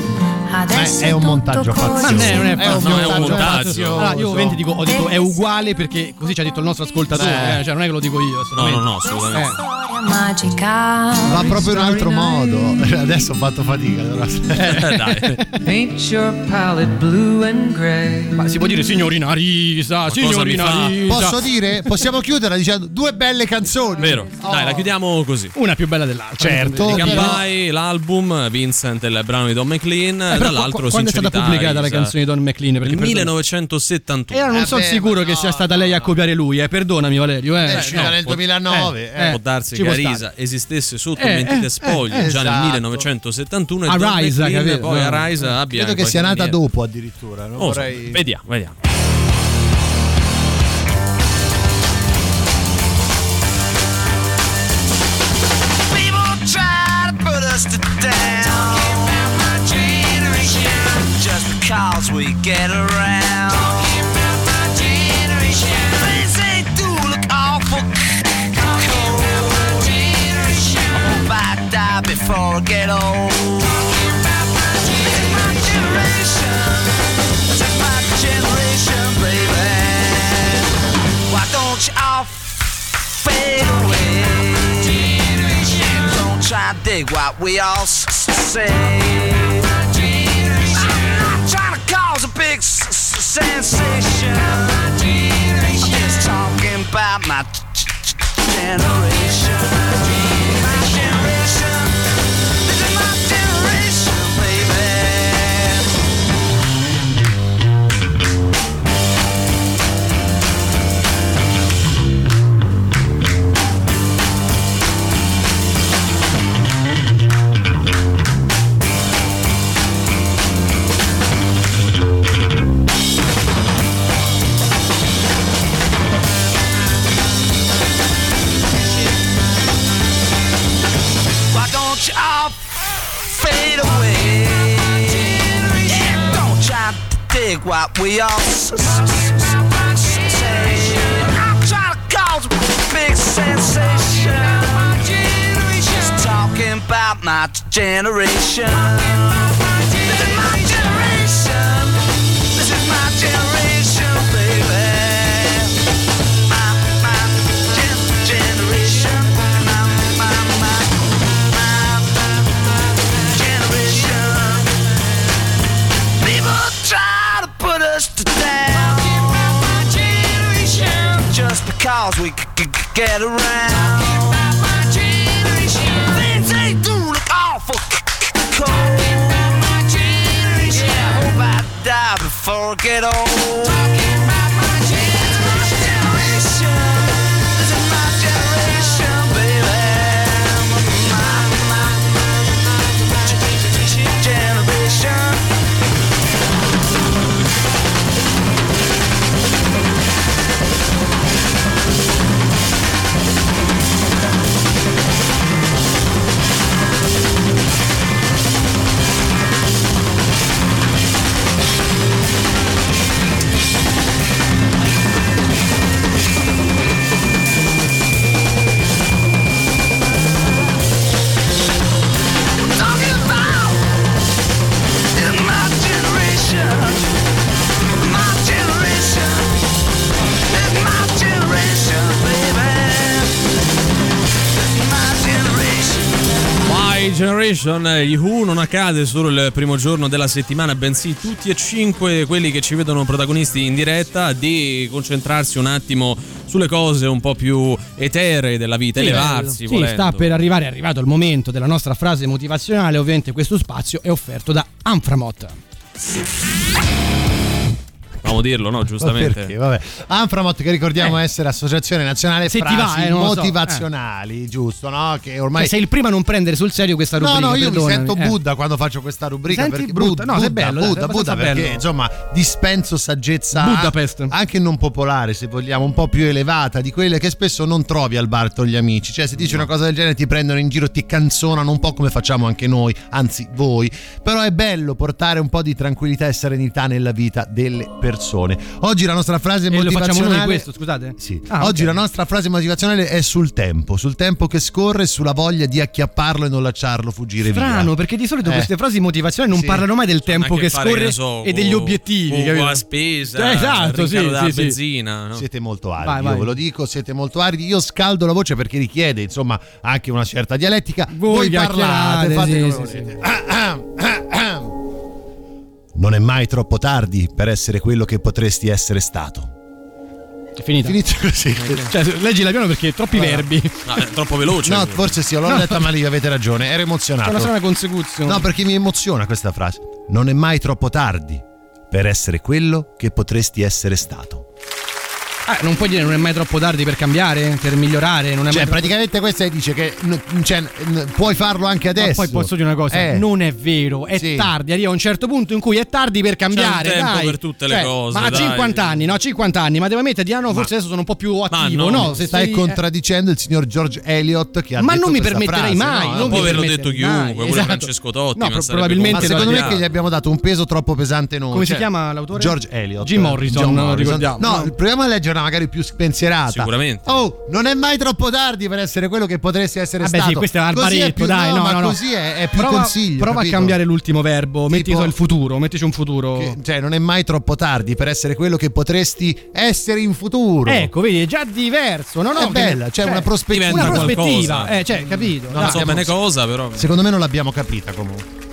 Speaker 18: Adesso
Speaker 5: è un montaggio fazioso.
Speaker 4: Ma non è, non è
Speaker 5: È un
Speaker 4: fazioso.
Speaker 3: no, è un montaggio.
Speaker 5: fazioso.
Speaker 4: Allora, io ovviamente dico, ho detto è uguale perché così ci ha detto il nostro ascoltatore,
Speaker 5: Eh.
Speaker 4: eh, cioè non è che lo dico io.
Speaker 3: No, no, no, assolutamente.
Speaker 18: storia magica.
Speaker 5: Va proprio in un altro modo. Adesso ho fatto fatica. però-
Speaker 3: Eh, Dai.
Speaker 21: Paint your palette blue and gray.
Speaker 4: Ma si può dire signorina Risa,
Speaker 3: cosa
Speaker 4: signorina? Risa.
Speaker 5: Posso dire? Possiamo chiudere dicendo due belle canzoni.
Speaker 3: Vero. Dai, la chiudiamo così.
Speaker 4: Una più bella dell'altra.
Speaker 5: Certo.
Speaker 3: Campai, l'album, Vincent, il brano di Don McLean,
Speaker 4: Eh, però
Speaker 3: dall'altro
Speaker 4: qu- quando è stata pubblicata la canzone di Don McLean? Perché
Speaker 3: Nel
Speaker 4: perdona-
Speaker 3: 1971.
Speaker 4: E allora non sono
Speaker 5: Vabbè,
Speaker 4: sicuro che sia stata lei a copiare lui, eh. Perdonami Valerio, eh.
Speaker 5: È uscita
Speaker 4: No.
Speaker 5: nel 2009. eh.
Speaker 3: Può darsi che Arisa esistesse sotto
Speaker 4: Eh,
Speaker 3: mentite
Speaker 4: eh,
Speaker 3: spoglie
Speaker 5: eh,
Speaker 3: già nel
Speaker 5: esatto.
Speaker 3: 1971 e
Speaker 4: Arisa,
Speaker 3: Don McLean
Speaker 4: capito?
Speaker 3: poi
Speaker 4: No.
Speaker 3: Arisa abbia
Speaker 5: Credo che sia nata dopo addirittura.
Speaker 3: Vediamo, vediamo.
Speaker 11: Get around. My generation. Things do look awful. My generation. Hope I die before I get old. Talking about my generation. My generation, baby. Why don't you all fade away? Don't try to dig what we all say. Big s- sensation. I'm just talking about my generation. We all. I'm trying to cause a big sensation. Talking about my generation. Just because we c- c- c- get around. Things they do look awful c- c- cold. Yeah, I hope I or get old. Generation,
Speaker 3: eh, i Who non accade solo il primo giorno della settimana, bensì tutti e cinque quelli che ci vedono protagonisti in diretta di concentrarsi un attimo sulle cose un po' più eteree della vita, elevarsi.
Speaker 4: Sì,
Speaker 3: volendo.
Speaker 4: sta per arrivare, è arrivato il momento della nostra frase motivazionale. Ovviamente questo spazio è offerto da Anframot.
Speaker 3: Dobbiamo dirlo, no? Giustamente.
Speaker 5: Perché? Vabbè. Anframot che ricordiamo essere Associazione Nazionale
Speaker 4: Eh. Se
Speaker 5: Frasi
Speaker 4: va, eh, lo so.
Speaker 5: Motivazionali, giusto, no? Che ormai
Speaker 4: Cioè, sei il primo a non prendere sul serio questa
Speaker 5: No,
Speaker 4: rubrica.
Speaker 5: no, io mi
Speaker 4: perdonami,
Speaker 5: sento
Speaker 4: eh.
Speaker 5: Buddha quando faccio questa rubrica.
Speaker 4: Senti
Speaker 5: perché
Speaker 4: brutta? No, sei bello, dai,
Speaker 5: Buddha, Buddha,
Speaker 4: abbastanza
Speaker 5: perché
Speaker 4: bello.
Speaker 5: insomma dispenso saggezza
Speaker 4: Budapest.
Speaker 5: anche non popolare, se vogliamo, un po' più elevata di quelle che spesso non trovi al bar con gli amici. Cioè, se dici una cosa del genere ti prendono in giro, ti canzonano un po' come facciamo anche noi, anzi voi. Però è bello portare un po' di tranquillità e serenità nella vita delle persone. Oggi la nostra frase
Speaker 4: E
Speaker 5: motivazionale
Speaker 4: questo, scusate?
Speaker 5: Sì.
Speaker 4: Ah,
Speaker 5: Oggi
Speaker 4: ok.
Speaker 5: la nostra frase motivazionale è sul tempo, sul tempo che scorre e sulla voglia di acchiapparlo e non lasciarlo fuggire
Speaker 4: Strano,
Speaker 5: via.
Speaker 4: perché di solito
Speaker 5: Eh.
Speaker 4: queste frasi motivazionali non
Speaker 5: Sì.
Speaker 4: parlano mai del tempo
Speaker 3: che
Speaker 4: scorre
Speaker 3: che so,
Speaker 4: e degli obiettivi. capito?
Speaker 3: la spesa,
Speaker 4: Eh, esatto, sì,
Speaker 3: della
Speaker 4: sì,
Speaker 3: benzina. no?
Speaker 5: Siete molto aridi,
Speaker 4: Vai,
Speaker 5: io
Speaker 4: vai.
Speaker 5: ve lo dico, siete molto aridi. Io scaldo la voce perché richiede, insomma, anche una certa dialettica.
Speaker 4: Voi
Speaker 5: Voi parlate, fate
Speaker 4: sì,
Speaker 5: come
Speaker 4: sì,
Speaker 5: volete. Non è mai troppo tardi per essere quello che potresti essere stato.
Speaker 4: È finita.
Speaker 5: Finito così.
Speaker 4: Cioè, leggila piano perché troppi
Speaker 5: Guarda.
Speaker 4: verbi.
Speaker 3: No, è troppo veloce.
Speaker 5: No, forse sì, l'ho
Speaker 4: No.
Speaker 5: letta male avete ragione, ero
Speaker 4: C'è
Speaker 5: emozionato.
Speaker 4: una strana consecuzione.
Speaker 5: No, perché mi emoziona questa frase. Non è mai troppo tardi per essere quello che potresti essere stato.
Speaker 4: Ah, non puoi dire non è mai troppo tardi per cambiare, per migliorare. Non è
Speaker 5: Cioè,
Speaker 4: mai troppo-
Speaker 5: praticamente questa dice che n- cioè, n- puoi farlo anche
Speaker 4: Ma
Speaker 5: adesso.
Speaker 4: poi posso dire una cosa,
Speaker 5: Eh.
Speaker 4: non è vero, è
Speaker 5: Sì.
Speaker 4: tardi, arriva a un certo punto in cui è tardi per cambiare.
Speaker 3: tempo
Speaker 4: dai.
Speaker 3: per tutte le
Speaker 4: Cioè,
Speaker 3: cose,
Speaker 4: Ma a
Speaker 3: dai.
Speaker 4: 50 anni, no, 50 anni, ma devo metterti, ah no, forse adesso sono un po' più attivo,
Speaker 3: no,
Speaker 4: no? Se
Speaker 5: Stai
Speaker 4: sei-
Speaker 5: contraddicendo il signor George Eliot che ha
Speaker 4: Ma
Speaker 5: detto
Speaker 4: non mi permetterei
Speaker 5: frase,
Speaker 4: mai,
Speaker 5: no?
Speaker 4: non
Speaker 3: Può averlo detto chiunque, pure
Speaker 4: esatto.
Speaker 3: Francesco Totti.
Speaker 4: No,
Speaker 3: ma
Speaker 4: probabilmente
Speaker 5: Ma secondo me che gli abbiamo dato un peso troppo pesante noi.
Speaker 4: Come si
Speaker 5: Cioè,
Speaker 4: chiama l'autore?
Speaker 5: George Eliot.
Speaker 4: Jim Morrison.
Speaker 5: No,
Speaker 4: No.
Speaker 5: proviamo a leggere una magari più spensierata.
Speaker 3: Sicuramente.
Speaker 5: Oh, non è mai troppo tardi per essere quello che potresti essere
Speaker 4: Vabbè
Speaker 5: stato.
Speaker 4: sì, questo è al
Speaker 5: Così
Speaker 4: baretto,
Speaker 5: più-
Speaker 4: dai, no,
Speaker 5: ma
Speaker 4: no, no.
Speaker 5: così è, è più
Speaker 4: prova,
Speaker 5: consiglio.
Speaker 4: Prova
Speaker 5: capito?
Speaker 4: a cambiare l'ultimo verbo, metti
Speaker 5: Tipo-
Speaker 4: il futuro, mettici un futuro.
Speaker 5: Che- cioè, non è mai troppo tardi per essere quello che potresti essere in futuro.
Speaker 4: Ecco, vedi, è già diverso, no? no
Speaker 5: È
Speaker 4: che-
Speaker 5: bella, c'è una prospettiva.
Speaker 4: Una
Speaker 3: Diventa
Speaker 4: prospettiva,
Speaker 3: qualcosa.
Speaker 4: eh, cioè, capito?
Speaker 3: Non
Speaker 4: dai.
Speaker 3: so bene cosa, però.
Speaker 5: Secondo me non l'abbiamo capita comunque.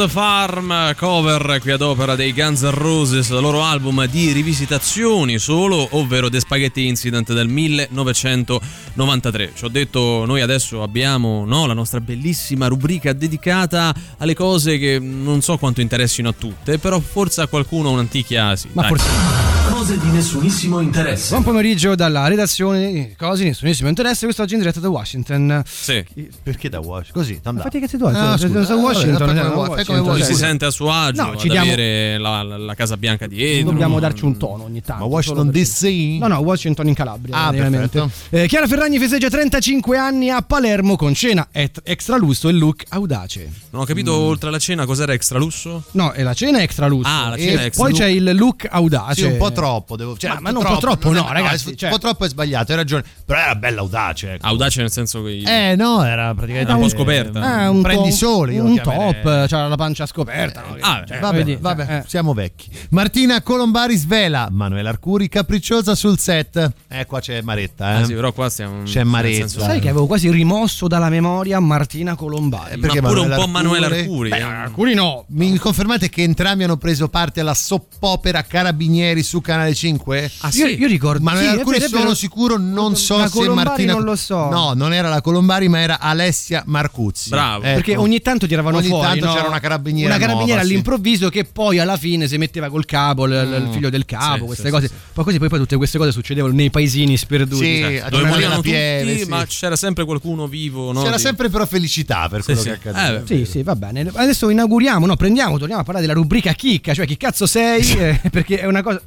Speaker 3: On the Farm, cover qui ad opera dei Guns N' Roses, dal loro album di rivisitazioni solo, ovvero The Spaghetti Incident del 1993. Ci ho detto, noi adesso abbiamo no, la nostra bellissima rubrica dedicata alle cose che non so quanto interessino a tutte, però forse a qualcuno un'antichia sì.
Speaker 4: Ma
Speaker 3: dai.
Speaker 4: forse-
Speaker 6: Cose di nessunissimo interesse.
Speaker 4: Buon pomeriggio dalla redazione di Cose di nessunissimo interesse. Quest'oggi in diretta da Washington.
Speaker 3: Sì.
Speaker 5: Perché da Washington? Così, t'andà.
Speaker 4: Fatti i cazzi tuoi,
Speaker 5: Ah,
Speaker 4: tu-
Speaker 5: scusa.
Speaker 4: da
Speaker 5: Ah,
Speaker 4: Washington,
Speaker 5: vabbè,
Speaker 4: eh,
Speaker 5: come
Speaker 3: si sente a suo agio
Speaker 4: No, ci
Speaker 3: ad
Speaker 4: diamo-
Speaker 3: avere la, la- la Casa Bianca dietro.
Speaker 4: Dobbiamo darci un tono ogni tanto.
Speaker 5: Ma Washington DC?
Speaker 4: No, no, Washington in Calabria.
Speaker 5: Ah,
Speaker 4: praticamente. Eh, Chiara Ferragni festeggia 35 anni a Palermo con cena et- extra lusso e look audace.
Speaker 3: Non ho capito oltre la cena cos'era extra lusso?
Speaker 4: No, e la cena è extra lusso.
Speaker 3: Ah, la
Speaker 4: E
Speaker 3: cena è extra
Speaker 4: Poi
Speaker 3: lusso.
Speaker 4: c'è il look audace.
Speaker 5: Sì, un po' troppo. Devo, cioè,
Speaker 4: Ma- ma non un po' troppo,
Speaker 5: non
Speaker 4: no, ragazzi,
Speaker 5: è-
Speaker 4: cioè-
Speaker 5: Un po' troppo è sbagliato, hai ragione. Però era bella audace. ecco.
Speaker 3: Audace nel senso che...
Speaker 5: Eh, no, era praticamente.
Speaker 3: Era un po' scoperta.
Speaker 4: Ah, un
Speaker 5: Prendi
Speaker 4: to-
Speaker 5: sole, io
Speaker 4: un top, c'ha la pancia scoperta. no?
Speaker 3: Ah,
Speaker 4: Cioè,
Speaker 5: Vabbè,
Speaker 4: vedi,
Speaker 5: vabbè,
Speaker 4: eh.
Speaker 5: siamo vecchi. Martina Colombari svela Manuela Arcuri capricciosa sul set. Eh, qua c'è Maretta, eh.
Speaker 3: Ah, sì, però qua stiamo...
Speaker 5: C'è
Speaker 3: senso-
Speaker 4: Sai che avevo quasi rimosso dalla memoria Martina Colombari.
Speaker 5: Eh, perché
Speaker 3: Ma pure un
Speaker 5: Manuela
Speaker 3: po' Manuela
Speaker 5: Arcuri-
Speaker 3: Arcuri.
Speaker 4: Beh,
Speaker 3: eh.
Speaker 4: alcuni no.
Speaker 5: Mi confermate che entrambi hanno preso parte alla soppopera Carabinieri su Canale 5?
Speaker 3: Ah,
Speaker 4: Io,
Speaker 3: sì?
Speaker 4: io ricordo.
Speaker 5: Manuela
Speaker 4: sì, è
Speaker 5: Arcuri
Speaker 4: vero,
Speaker 5: sono
Speaker 4: vero.
Speaker 5: sicuro, non so
Speaker 4: La
Speaker 5: se
Speaker 4: Colombari
Speaker 5: Martina
Speaker 4: non lo so.
Speaker 5: No, non era la Colombari, ma era Alessia Marcuzzi.
Speaker 3: Bravo.
Speaker 5: Ecco.
Speaker 4: Perché ogni tanto tiravano
Speaker 5: Ogni
Speaker 4: fuori
Speaker 5: tanto
Speaker 4: no?
Speaker 5: c'era una carabiniera
Speaker 4: una carabiniera
Speaker 5: nuova, sì.
Speaker 4: all'improvviso che poi alla fine si metteva col capo il, il
Speaker 5: Mm.
Speaker 4: figlio del capo
Speaker 3: Sì,
Speaker 4: queste
Speaker 3: sì,
Speaker 4: cose
Speaker 3: sì, sì.
Speaker 4: poi così poi, poi tutte queste cose succedevano nei paesini sperduti
Speaker 5: Sì, a
Speaker 3: Dove morivano tutti,
Speaker 5: sì.
Speaker 3: ma c'era sempre qualcuno vivo, no?
Speaker 5: C'era sempre però felicità per quello
Speaker 3: sì.
Speaker 5: che accadeva.
Speaker 3: Eh,
Speaker 4: sì, sì, va bene. Adesso inauguriamo, no, prendiamo, torniamo a parlare della rubrica chicca, cioè chi cazzo sei, eh, perché è una cosa,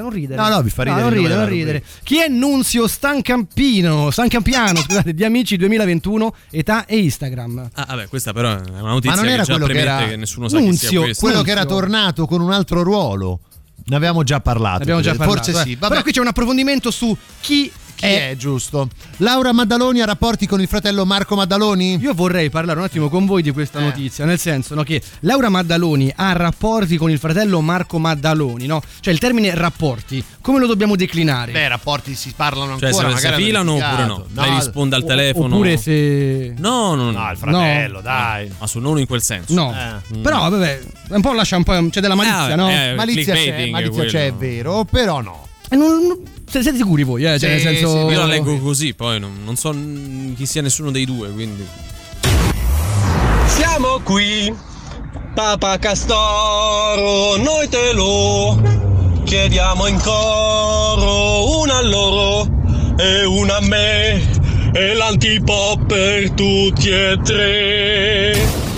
Speaker 4: cosa non ridere.
Speaker 5: No, no, vi fa ridere
Speaker 4: non
Speaker 5: il nome
Speaker 4: ridere, non ridere. Chi è Nunzio Stancampiano, Stancampiano, scusate, di Amici 2021, età e Instagram.
Speaker 3: Ah, vabbè, questa però è una notizia
Speaker 5: Ma non era
Speaker 3: che
Speaker 5: quello che
Speaker 3: premette che,
Speaker 5: era
Speaker 3: nessuno sa
Speaker 4: Nunzio.
Speaker 5: Quello che era tornato con un altro ruolo. Ne abbiamo già parlato.
Speaker 4: Abbiamo già
Speaker 5: credo.
Speaker 4: parlato.
Speaker 5: Forse
Speaker 4: eh.
Speaker 5: sì. Vabbè,
Speaker 4: Però qui c'è un approfondimento su chi
Speaker 5: chi è giusto? Laura Maddaloni ha rapporti con il fratello Marco Maddaloni?
Speaker 4: Io vorrei parlare un attimo con voi di questa
Speaker 5: Eh.
Speaker 4: notizia, nel senso no, che Laura Maddaloni ha rapporti con il fratello Marco Maddaloni, no? Cioè il termine rapporti, come lo dobbiamo declinare?
Speaker 5: Beh, rapporti si parlano
Speaker 3: Cioè,
Speaker 5: ancora.
Speaker 3: se,
Speaker 5: magari
Speaker 3: se filano oppure no?
Speaker 5: litigato.
Speaker 3: Lei risponde al
Speaker 4: O-
Speaker 3: telefono.
Speaker 4: Oppure se...
Speaker 3: No, no, no.
Speaker 5: No, il fratello, dai.
Speaker 3: Ma su non in quel senso.
Speaker 4: No,
Speaker 5: Eh.
Speaker 4: però vabbè, un po' lascia un po', c'è della malizia,
Speaker 3: Ah,
Speaker 4: no?
Speaker 3: eh,
Speaker 5: Malizia c'è, malizia c'è, è vero, però no.
Speaker 4: E non- siete sicuri voi, eh? Cioè,
Speaker 5: Sì,
Speaker 4: nel senso...
Speaker 5: sì,
Speaker 3: Io la leggo così, poi non, non so chi sia nessuno dei due, quindi.
Speaker 22: Siamo qui, Papa Castoro, noi te lo chiediamo in coro, una a loro e una a me, e l'antipop per tutti e tre.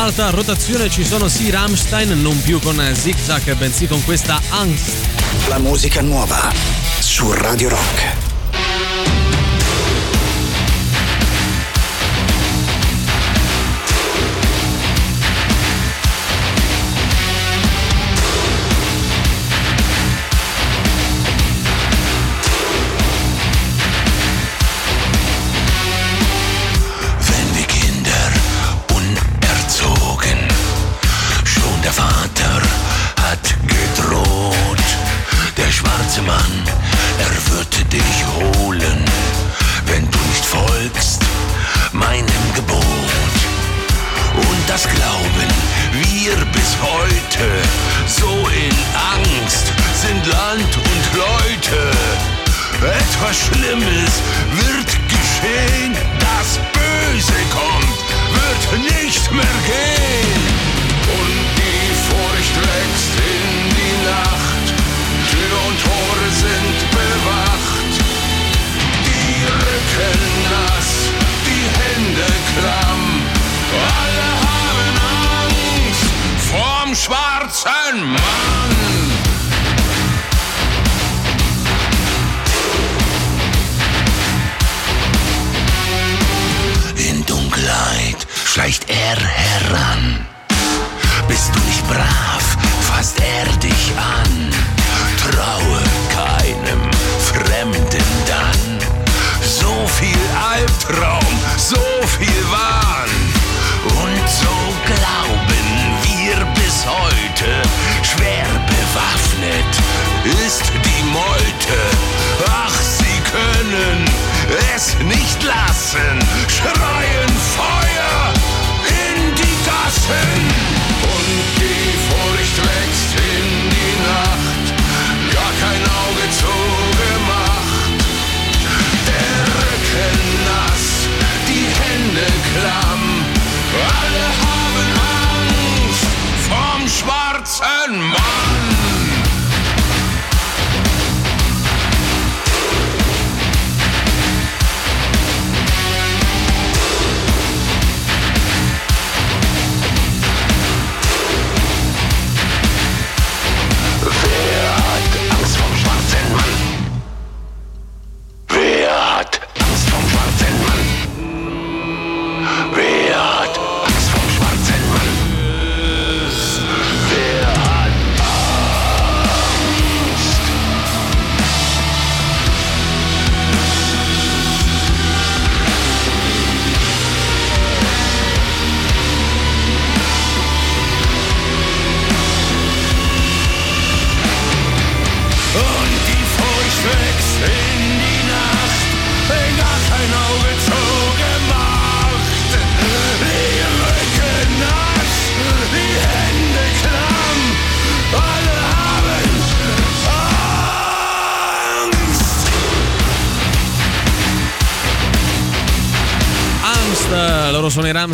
Speaker 3: Alta rotazione ci sono sì Rammstein, non più con Zig Zag, bensì con questa Angst.
Speaker 1: La musica nuova su Radio Rock.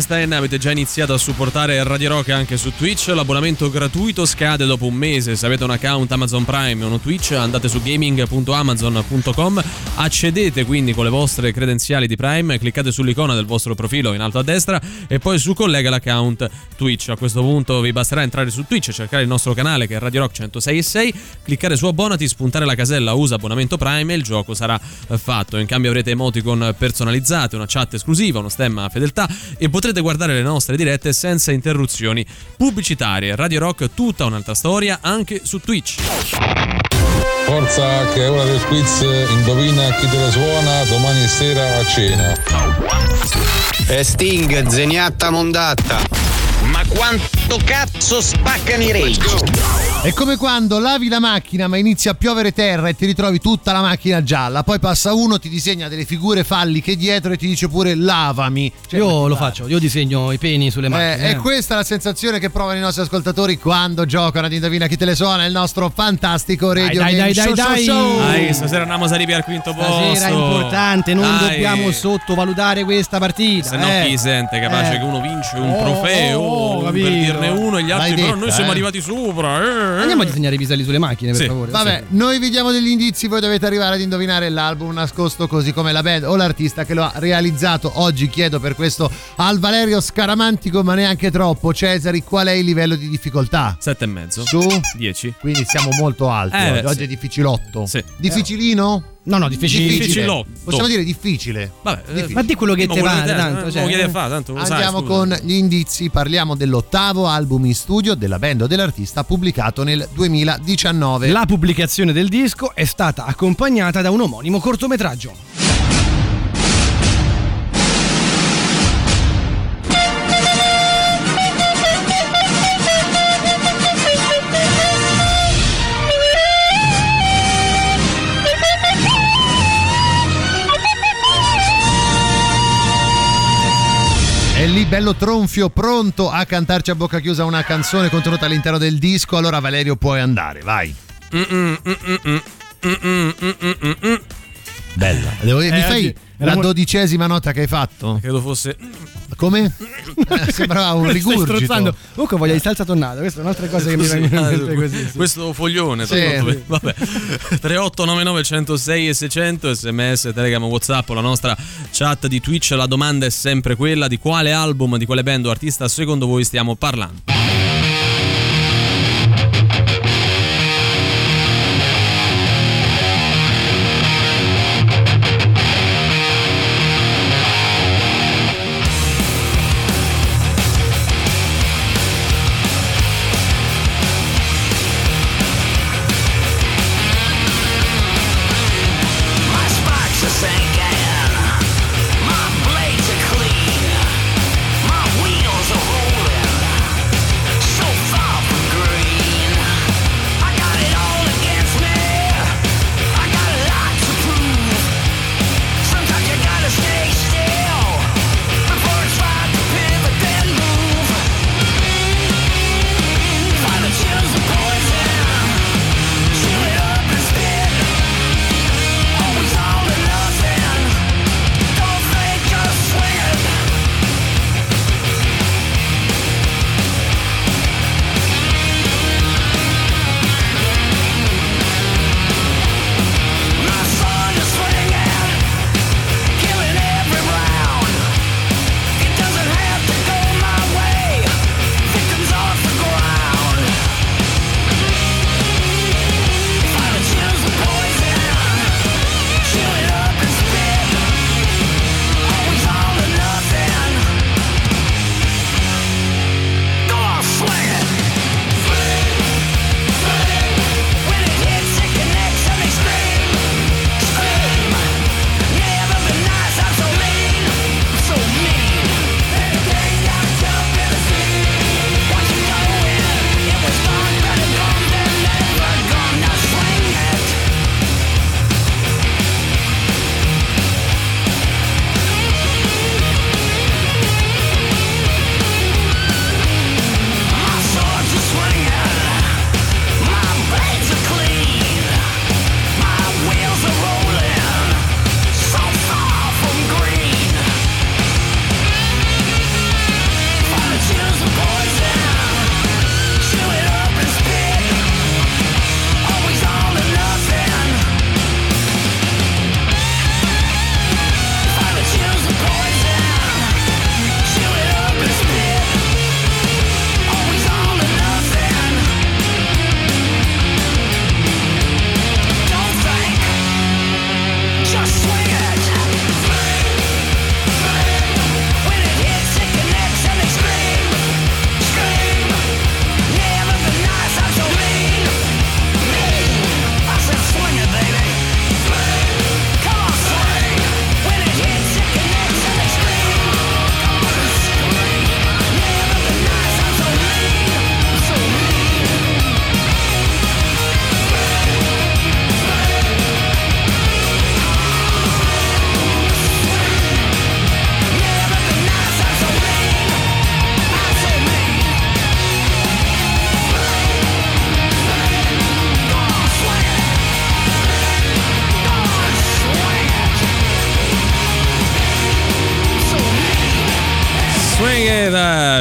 Speaker 3: Ramstein, avete già iniziato a supportare Radio Rock anche su Twitch, l'abbonamento gratuito scade dopo un mese, se avete un account Amazon Prime o uno Twitch andate su gaming.amazon.com, accedete quindi con le vostre credenziali di Prime, cliccate sull'icona del vostro profilo in alto a destra e poi su collega l'account Twitch, a questo punto vi basterà entrare su Twitch, cercare il nostro canale che è Radio Rock 106.6, cliccare su abbonati, spuntare la casella usa abbonamento Prime e il gioco sarà eh, fatto, in cambio avrete emoticon personalizzate, una chat esclusiva, uno stemma fedeltà e potrete guardare le nostre dirette senza interruzioni pubblicitarie. Radio Rock tutta un'altra storia anche su Twitch.
Speaker 23: Forza che è ora del quiz, indovina chi te la suona domani sera a cena.
Speaker 24: E Sting, zeniatta mondatta. Ma quanto cazzo spaccano i rage?
Speaker 5: È come quando lavi la macchina ma inizia a piovere terra e ti ritrovi tutta la macchina gialla, poi passa uno, ti disegna delle figure falliche dietro e ti dice pure lavami. Cioè,
Speaker 4: io lo faccio, io disegno i peni sulle macchine.
Speaker 5: Eh, è questa la sensazione che provano i nostri ascoltatori quando giocano ad Indovina chi te le suona, il nostro fantastico radio
Speaker 4: dai,
Speaker 5: game
Speaker 4: dai,
Speaker 5: show,
Speaker 4: dai,
Speaker 5: show,
Speaker 4: dai.
Speaker 5: show.
Speaker 3: Dai, stasera andiamo a salire al quinto posto.
Speaker 4: Stasera è importante, non
Speaker 3: Dai.
Speaker 4: dobbiamo sottovalutare questa partita.
Speaker 3: Se no
Speaker 4: eh.
Speaker 3: chi sente capace
Speaker 4: Eh.
Speaker 3: che uno vince un
Speaker 4: Oh,
Speaker 3: trofeo
Speaker 4: oh,
Speaker 3: per
Speaker 4: capito.
Speaker 3: dirne uno e gli altri
Speaker 5: L'hai
Speaker 3: però
Speaker 5: detta,
Speaker 3: noi siamo
Speaker 5: eh.
Speaker 3: arrivati sopra eh,
Speaker 4: Andiamo a disegnare i piselli sulle macchine, per
Speaker 3: Sì.
Speaker 4: favore.
Speaker 5: Vabbè, noi vi diamo degli indizi, voi dovete arrivare ad indovinare l'album nascosto così come la band o l'artista che lo ha realizzato. Oggi chiedo per questo al Valerio Scaramantico, ma neanche troppo. Cesari, qual è il livello di difficoltà?
Speaker 3: Sette e mezzo.
Speaker 5: Su?
Speaker 3: 10.
Speaker 5: Quindi siamo molto alti.
Speaker 3: Eh,
Speaker 5: oggi. Oggi
Speaker 3: sì.
Speaker 5: è difficilotto.
Speaker 3: Sì.
Speaker 5: Difficilino?
Speaker 4: No, no, difficile.
Speaker 3: Difficilotto.
Speaker 5: Possiamo dire difficile.
Speaker 3: Vabbè,
Speaker 5: Difficile.
Speaker 4: Ma di quello che
Speaker 3: quello
Speaker 4: pare, tanto.
Speaker 3: eh,
Speaker 4: Cioè,
Speaker 3: che
Speaker 4: eh.
Speaker 3: fare, tanto sai,
Speaker 5: Andiamo
Speaker 3: scusa.
Speaker 5: con gli indizi, parliamo dell'ottavo album in studio della band o dell'artista pubblicato nel 2019.
Speaker 4: La pubblicazione del disco è stata accompagnata da un omonimo cortometraggio.
Speaker 5: Lì bello tronfio, pronto a cantarci a bocca chiusa una canzone contenuta all'interno del disco. Allora Valerio puoi andare, vai. Bella. Devo- mi
Speaker 4: Eh,
Speaker 5: fai
Speaker 4: oggi
Speaker 5: la dodicesima nota che hai fatto?
Speaker 3: Credo fosse.
Speaker 5: Come? Eh, Sembrava un
Speaker 4: Stai strozzando.
Speaker 5: rigurgito.
Speaker 4: Comunque voglio di salsa tonnata, questa è un'altra cosa che mi vengono in mente così. sì.
Speaker 3: Questo foglione,
Speaker 5: Sì.
Speaker 3: vabbè. 3899 106 e 600 sms, telegram, whatsapp, la nostra chat di Twitch. La domanda è sempre quella: di quale album, di quale band o artista secondo voi stiamo parlando?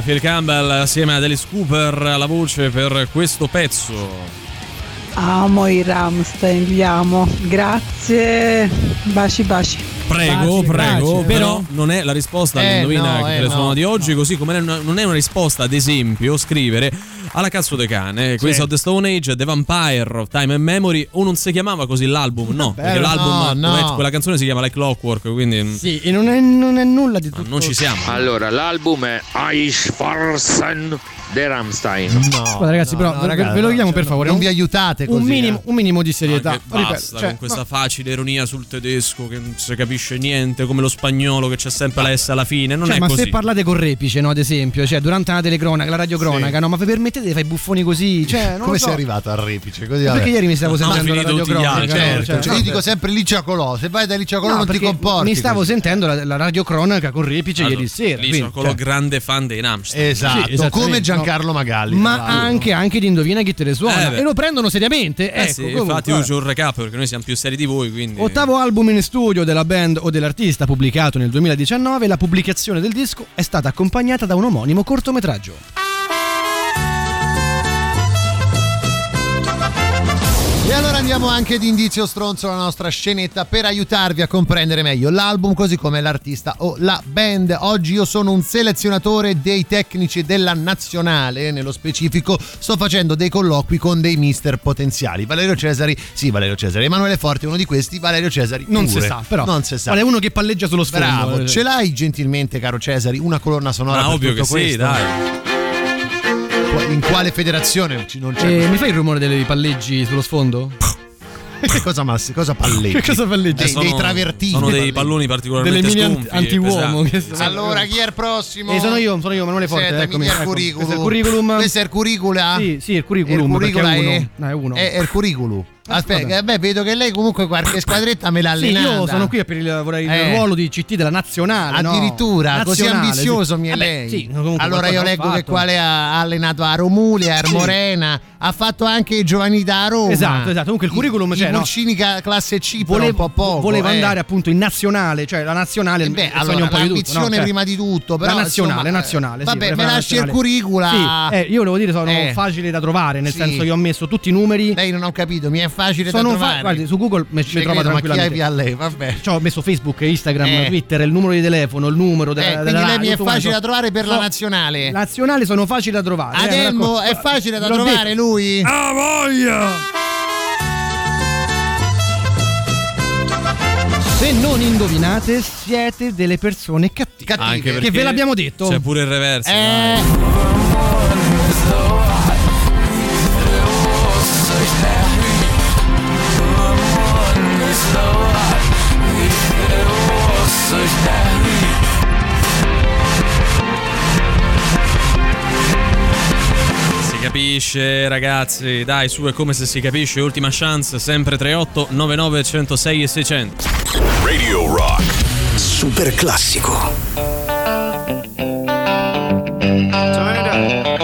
Speaker 3: Phil Campbell assieme a Alice Cooper alla voce per questo pezzo.
Speaker 25: Amo i Ramstein, li amo. Grazie. Baci baci.
Speaker 3: Prego,
Speaker 25: Baci,
Speaker 3: prego,
Speaker 25: baci.
Speaker 3: però non è la risposta
Speaker 25: Eh,
Speaker 3: all'indovina
Speaker 25: no,
Speaker 3: che
Speaker 25: eh,
Speaker 3: telefono
Speaker 25: no,
Speaker 3: di oggi, così come non è- una risposta, ad esempio, scrivere alla cazzo de cane, Queens of the Stone Age, The Vampire of Time and Memory, o non si chiamava così l'album, no, perché
Speaker 4: Bello.
Speaker 3: l'album,
Speaker 4: No, no.
Speaker 3: quella canzone si chiama Like Clockwork, quindi
Speaker 4: Sì, e non è, non è nulla di tutto.
Speaker 3: non ci siamo.
Speaker 26: Allora, l'album è Eisfarsen de Rammstein.
Speaker 4: Guarda, ragazzi, però
Speaker 5: no,
Speaker 4: ve-
Speaker 5: ragazzi,
Speaker 4: ve lo chiediamo per
Speaker 5: cioè,
Speaker 4: favore.
Speaker 5: non
Speaker 4: un-
Speaker 5: vi aiutate
Speaker 4: Un
Speaker 5: così,
Speaker 4: minimo,
Speaker 5: eh.
Speaker 4: un minimo di serietà.
Speaker 3: Anche
Speaker 4: Ripeto,
Speaker 3: basta
Speaker 4: cioè,
Speaker 3: con questa facile ironia sul tedesco che non si capisce niente, come lo spagnolo che c'è sempre la S alla fine, non
Speaker 4: Cioè,
Speaker 3: è
Speaker 4: ma
Speaker 3: così.
Speaker 4: se parlate con Repice, no, ad esempio, cioè durante una telecronaca, la radiocronaca, no, ma vi permettete di fare i buffoni così? Cioè, non
Speaker 5: Come
Speaker 4: lo so.
Speaker 5: sei arrivato al repice? Così,
Speaker 4: Perché ieri mi stavo
Speaker 5: No,
Speaker 4: sentendo la radiocronaca. no?
Speaker 5: certo.
Speaker 4: Cioè,
Speaker 5: Cioè, io dico sempre Licia Colò, se vai da Licia Colò
Speaker 4: No,
Speaker 5: non ti comporti.
Speaker 4: Mi stavo sentendo la, la radiocronaca con Repice ieri sera.
Speaker 3: sono quello
Speaker 4: cioè,
Speaker 3: grande fan dei Rammstein.
Speaker 5: Esatto,
Speaker 4: Sì,
Speaker 5: come Giancarlo
Speaker 4: no.
Speaker 5: Magalli.
Speaker 4: Ma anche, anche di Indovina chi te le suona.
Speaker 3: Eh,
Speaker 4: e lo prendono seriamente.
Speaker 3: Eh
Speaker 4: ecco,
Speaker 3: sì, infatti io un recap perché noi siamo più seri di voi, quindi
Speaker 4: Ottavo album in studio della band o dell'artista pubblicato nel 2019, la pubblicazione del disco è stata accompagnata da un omonimo cortometraggio.
Speaker 5: E allora andiamo anche di indizio stronzo alla nostra scenetta per aiutarvi a comprendere meglio l'album così come l'artista o la band. Oggi io sono un selezionatore dei tecnici della nazionale, nello specifico sto facendo dei colloqui con dei mister potenziali. Valerio Cesari, sì Valerio Cesari, Emanuele Forte, uno di questi, Valerio Cesari.
Speaker 4: Non
Speaker 5: pure.
Speaker 4: si sa, però.
Speaker 5: Non si sa.
Speaker 4: Qual è uno che palleggia sullo sfondo?
Speaker 5: Bravo, ce l'hai gentilmente caro Cesari una colonna sonora
Speaker 3: Ma
Speaker 5: per
Speaker 3: ovvio che sì,
Speaker 5: questo?
Speaker 3: dai.
Speaker 5: In quale federazione non c'è?
Speaker 4: Eh, mi fai il rumore dei palleggi sullo sfondo?
Speaker 5: Che cosa massi? Cosa palleggi?
Speaker 4: Che cosa palleggi?
Speaker 5: Dei,
Speaker 3: sono,
Speaker 5: dei travertini.
Speaker 3: Sono dei palloni particolarmente
Speaker 4: Delle mini
Speaker 3: e
Speaker 4: anti-uomo, che-
Speaker 5: Allora, chi è il prossimo?
Speaker 4: Eh, sono io, sono io, Emanuele Forte.
Speaker 5: Senta,
Speaker 4: eccomi,
Speaker 5: mi dia il
Speaker 4: ecco.
Speaker 5: curriculum.
Speaker 4: Questo è il curriculum.
Speaker 5: Questo è il curricula?
Speaker 4: Sì, sì, il curriculum.
Speaker 5: Il curricula
Speaker 4: perché è
Speaker 5: è,
Speaker 4: uno. No, è uno.
Speaker 5: è- è il curriculum. Aspetta, che- beh, vedo che lei comunque qualche squadretta me l'ha
Speaker 4: Sì,
Speaker 5: allenata.
Speaker 4: io sono qui per il, vorrei il
Speaker 5: Eh.
Speaker 4: ruolo di CT della nazionale. no?
Speaker 5: Addirittura, così
Speaker 4: Nazionale,
Speaker 5: ambizioso
Speaker 4: sì.
Speaker 5: mi è
Speaker 4: Vabbè,
Speaker 5: lei.
Speaker 4: Sì,
Speaker 5: allora io leggo che
Speaker 4: fatto.
Speaker 5: quale ha allenato a Romuli, a
Speaker 4: Sì.
Speaker 5: Morena, ha fatto anche i giovani da Roma.
Speaker 4: Esatto, esatto. Comunque il curriculum
Speaker 5: I,
Speaker 4: c'è, no?
Speaker 5: Pulcini ca- classe C,
Speaker 4: Volevo,
Speaker 5: un po' poco.
Speaker 4: voleva
Speaker 5: eh.
Speaker 4: andare appunto in nazionale, cioè la nazionale
Speaker 5: Eh beh, allora,
Speaker 4: un po' di tutto,
Speaker 5: l'ambizione
Speaker 4: no? Cioè,
Speaker 5: prima di tutto, però,
Speaker 4: la nazionale,
Speaker 5: insomma,
Speaker 4: nazionale. sì,
Speaker 5: vabbè, me lasci il.
Speaker 4: Sì, eh, io volevo dire sono
Speaker 5: Eh.
Speaker 4: facili da trovare, nel
Speaker 5: Sì.
Speaker 4: senso che ho messo tutti i numeri.
Speaker 5: Lei non ho capito, mi è facile
Speaker 4: sono
Speaker 5: da
Speaker 4: fa-
Speaker 5: trovare.
Speaker 4: guardi, su Google mi,
Speaker 5: Ci
Speaker 4: mi
Speaker 5: ma chi
Speaker 4: tranquillamente.
Speaker 5: via lei, vabbè.
Speaker 4: Ci ho messo Facebook, Instagram,
Speaker 5: Eh.
Speaker 4: Twitter, il numero di telefono, il numero della,
Speaker 5: Eh,
Speaker 4: della
Speaker 5: quindi lei mi è facile da trovare per la
Speaker 4: No,
Speaker 5: nazionale.
Speaker 4: Nazionale sono facili da trovare. eh,
Speaker 5: Adelmo
Speaker 4: ecco.
Speaker 5: è facile da
Speaker 4: L'ho
Speaker 5: trovare
Speaker 4: detto.
Speaker 5: lui?
Speaker 4: Ah, voglia! Se non indovinate, siete delle persone cattive.
Speaker 3: Anche
Speaker 4: che
Speaker 3: perché
Speaker 4: ve l'abbiamo detto.
Speaker 3: C'è pure il reverso.
Speaker 5: Eh.
Speaker 3: dai. Capisce ragazzi, dai su è come se si capisce, ultima chance, sempre 38 99 106 e 600.
Speaker 1: Radio Rock. Super classico.
Speaker 13: Big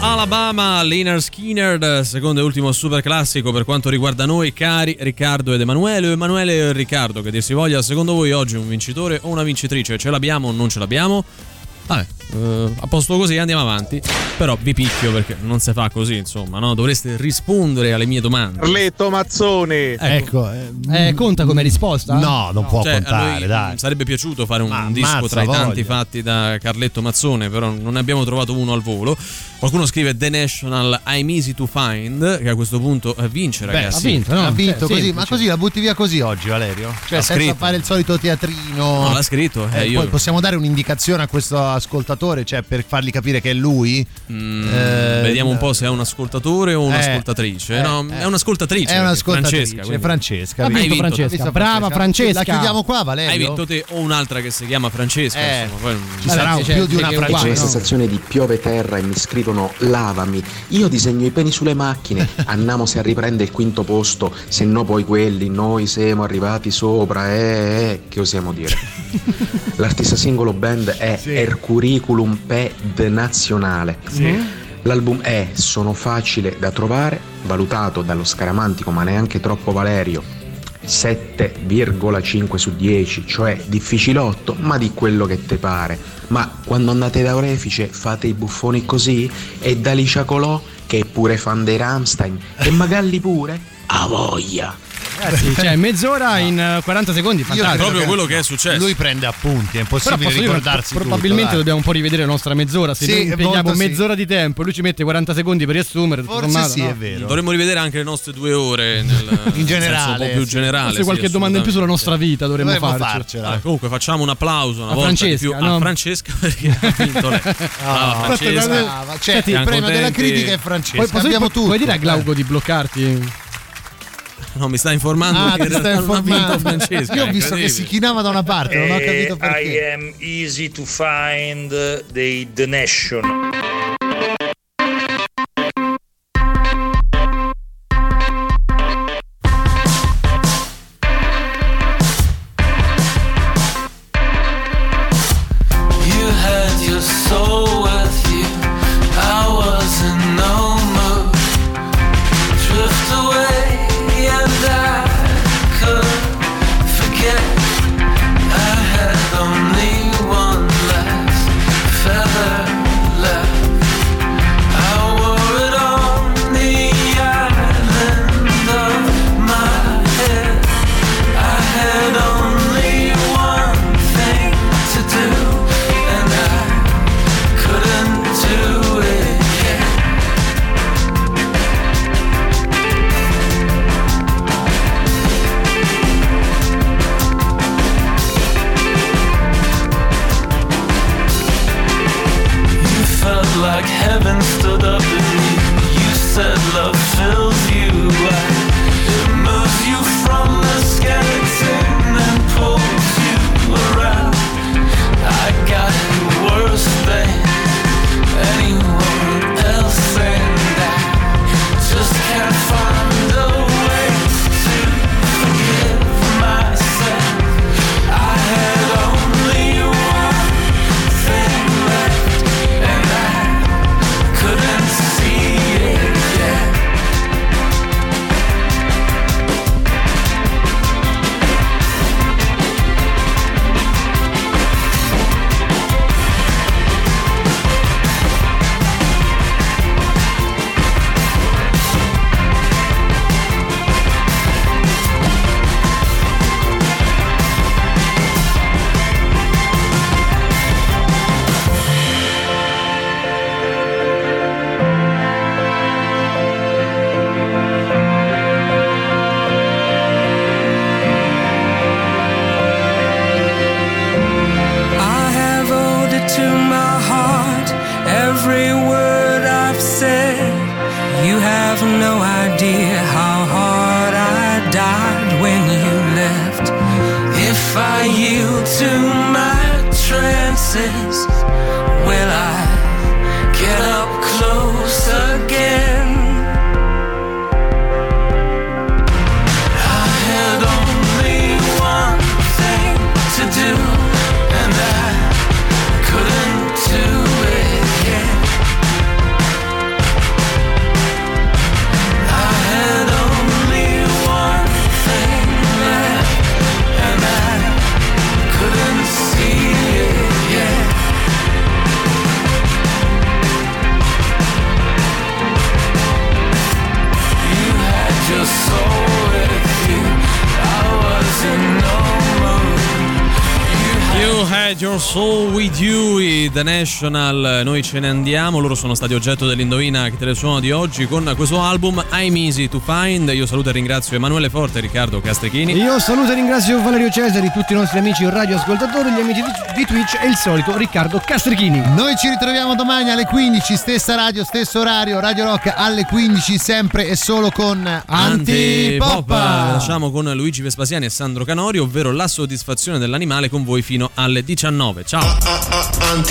Speaker 3: Alabama, Liner Skinner, secondo e ultimo super classico per quanto riguarda noi, cari Riccardo ed Emanuele. Emanuele e Riccardo, che dir si voglia, secondo voi oggi un vincitore o una vincitrice? Ce l'abbiamo o non ce l'abbiamo? Vabbè, eh, a posto così andiamo avanti. Però vi picchio perché non si fa così, insomma, no? Dovreste rispondere alle mie domande.
Speaker 27: Carletto Mazzoni.
Speaker 5: Ecco,
Speaker 4: Eh, conta come risposta?
Speaker 5: No, non può
Speaker 3: Cioè,
Speaker 5: contare, dai.
Speaker 3: Sarebbe piaciuto fare un
Speaker 5: Ma
Speaker 3: disco tra i tanti
Speaker 5: voglia.
Speaker 3: fatti da Carletto Mazzone, però non ne abbiamo trovato uno al volo. Qualcuno scrive The National I'm Easy to Find, che a questo punto eh, vince,
Speaker 5: Beh,
Speaker 3: ragazzi.
Speaker 5: ha vinto, no? Ha vinto
Speaker 4: Cioè,
Speaker 5: così, ma così la butti via così oggi, Valerio? Cioè,
Speaker 3: L'ha
Speaker 5: senza
Speaker 3: scritto.
Speaker 5: fare il solito teatrino.
Speaker 3: No, l'ha scritto. eh,
Speaker 5: Eh,
Speaker 3: io-
Speaker 5: Poi possiamo dare un'indicazione a questo ascoltatore, cioè per fargli capire che è lui.
Speaker 3: Mm,
Speaker 5: Eh,
Speaker 3: vediamo un po' se è un ascoltatore o
Speaker 5: eh,
Speaker 3: un'ascoltatrice.
Speaker 5: eh,
Speaker 3: no,
Speaker 5: eh.
Speaker 3: è un'ascoltatrice.
Speaker 5: È un'ascoltatrice,
Speaker 3: Francesca.
Speaker 5: Francesca.
Speaker 4: Vinto
Speaker 3: vinto,
Speaker 4: Francesca.
Speaker 5: Visto
Speaker 4: Brava Francesca.
Speaker 5: La chiudiamo qua, Valerio?
Speaker 3: Hai vinto te o un'altra che si chiama Francesca.
Speaker 5: Eh,
Speaker 3: insomma, non-
Speaker 5: Ci sarà
Speaker 4: c'è-
Speaker 5: più di una Francesca.
Speaker 28: C'è sensazione di piove terra e mi scrivono lavami. Io disegno i peni sulle macchine, andiamo se riprende il quinto posto, se no poi quelli, noi siamo arrivati sopra, eh, eh, che osiamo dire. L'artista singolo band è Ercuriculum Ped Nazionale. L'album è Sono facile da trovare, valutato dallo scaramantico ma neanche troppo Valerio 7,5 su 10, cioè difficilotto, ma di quello che te pare. Ma quando andate da Orefice fate i buffoni così? E da Licia Colò, che è pure fan dei Rammstein, e Magalli pure? A voglia!
Speaker 4: Ragazzi, cioè mezz'ora in eh, 40 secondi, fantastico.
Speaker 3: proprio quello che è successo.
Speaker 5: Lui prende appunti, è
Speaker 4: Però
Speaker 5: impossibile
Speaker 4: dire,
Speaker 5: ricordarsi tutto,
Speaker 4: probabilmente
Speaker 5: dai.
Speaker 4: dobbiamo un po' rivedere la nostra mezz'ora. Se
Speaker 5: Sì,
Speaker 4: noi impieghiamo
Speaker 5: molto sì.
Speaker 4: mezz'ora di tempo lui ci mette 40 secondi per riassumere, tutto
Speaker 5: Forse
Speaker 4: sommato,
Speaker 5: sì,
Speaker 4: no?
Speaker 5: è vero.
Speaker 3: Dovremmo rivedere anche le nostre due ore nel
Speaker 5: In generale,
Speaker 3: senso un po' più
Speaker 5: sì.
Speaker 3: generale.
Speaker 4: Forse
Speaker 3: sì,
Speaker 4: qualche domanda in più sulla nostra vita dovremmo,
Speaker 5: Dovremmo
Speaker 4: farci.
Speaker 5: farcela.
Speaker 3: Ah, comunque facciamo un applauso una
Speaker 4: A
Speaker 3: volta
Speaker 4: Francesca,
Speaker 3: di più
Speaker 4: no?
Speaker 3: a Francesca perché ha vinto lei. Brava Francesca.
Speaker 5: Brava, cioè, il premio della critica è Francesca.
Speaker 4: Poi,
Speaker 5: tutto.
Speaker 4: puoi dire a Glauco di bloccarti?
Speaker 3: No, mi sta informando
Speaker 5: Ah,
Speaker 3: che vinto
Speaker 5: informando.
Speaker 3: Francesca.
Speaker 5: Io ho visto che si chinava da una parte, non ho capito
Speaker 1: I
Speaker 5: perché.
Speaker 1: am easy to find dei The Nation.
Speaker 29: The
Speaker 3: National, noi ce ne andiamo, loro sono stati oggetto dell'indovina che te le suono di oggi con questo album I'm Easy to Find, io saluto e ringrazio Emanuele Forte e Riccardo Castrichini.
Speaker 4: Io saluto e ringrazio Valerio Cesari, tutti i nostri amici radioascoltatori, gli amici di, Twitch e il solito Riccardo Castrichini.
Speaker 5: Noi ci ritroviamo domani alle 15, stessa radio, stesso orario, Radio Rock alle 15, sempre e solo con Antipop.
Speaker 3: Lasciamo con Luigi Vespasiani e Sandro Canori, ovvero la soddisfazione dell'animale con voi fino alle 19. Ciao.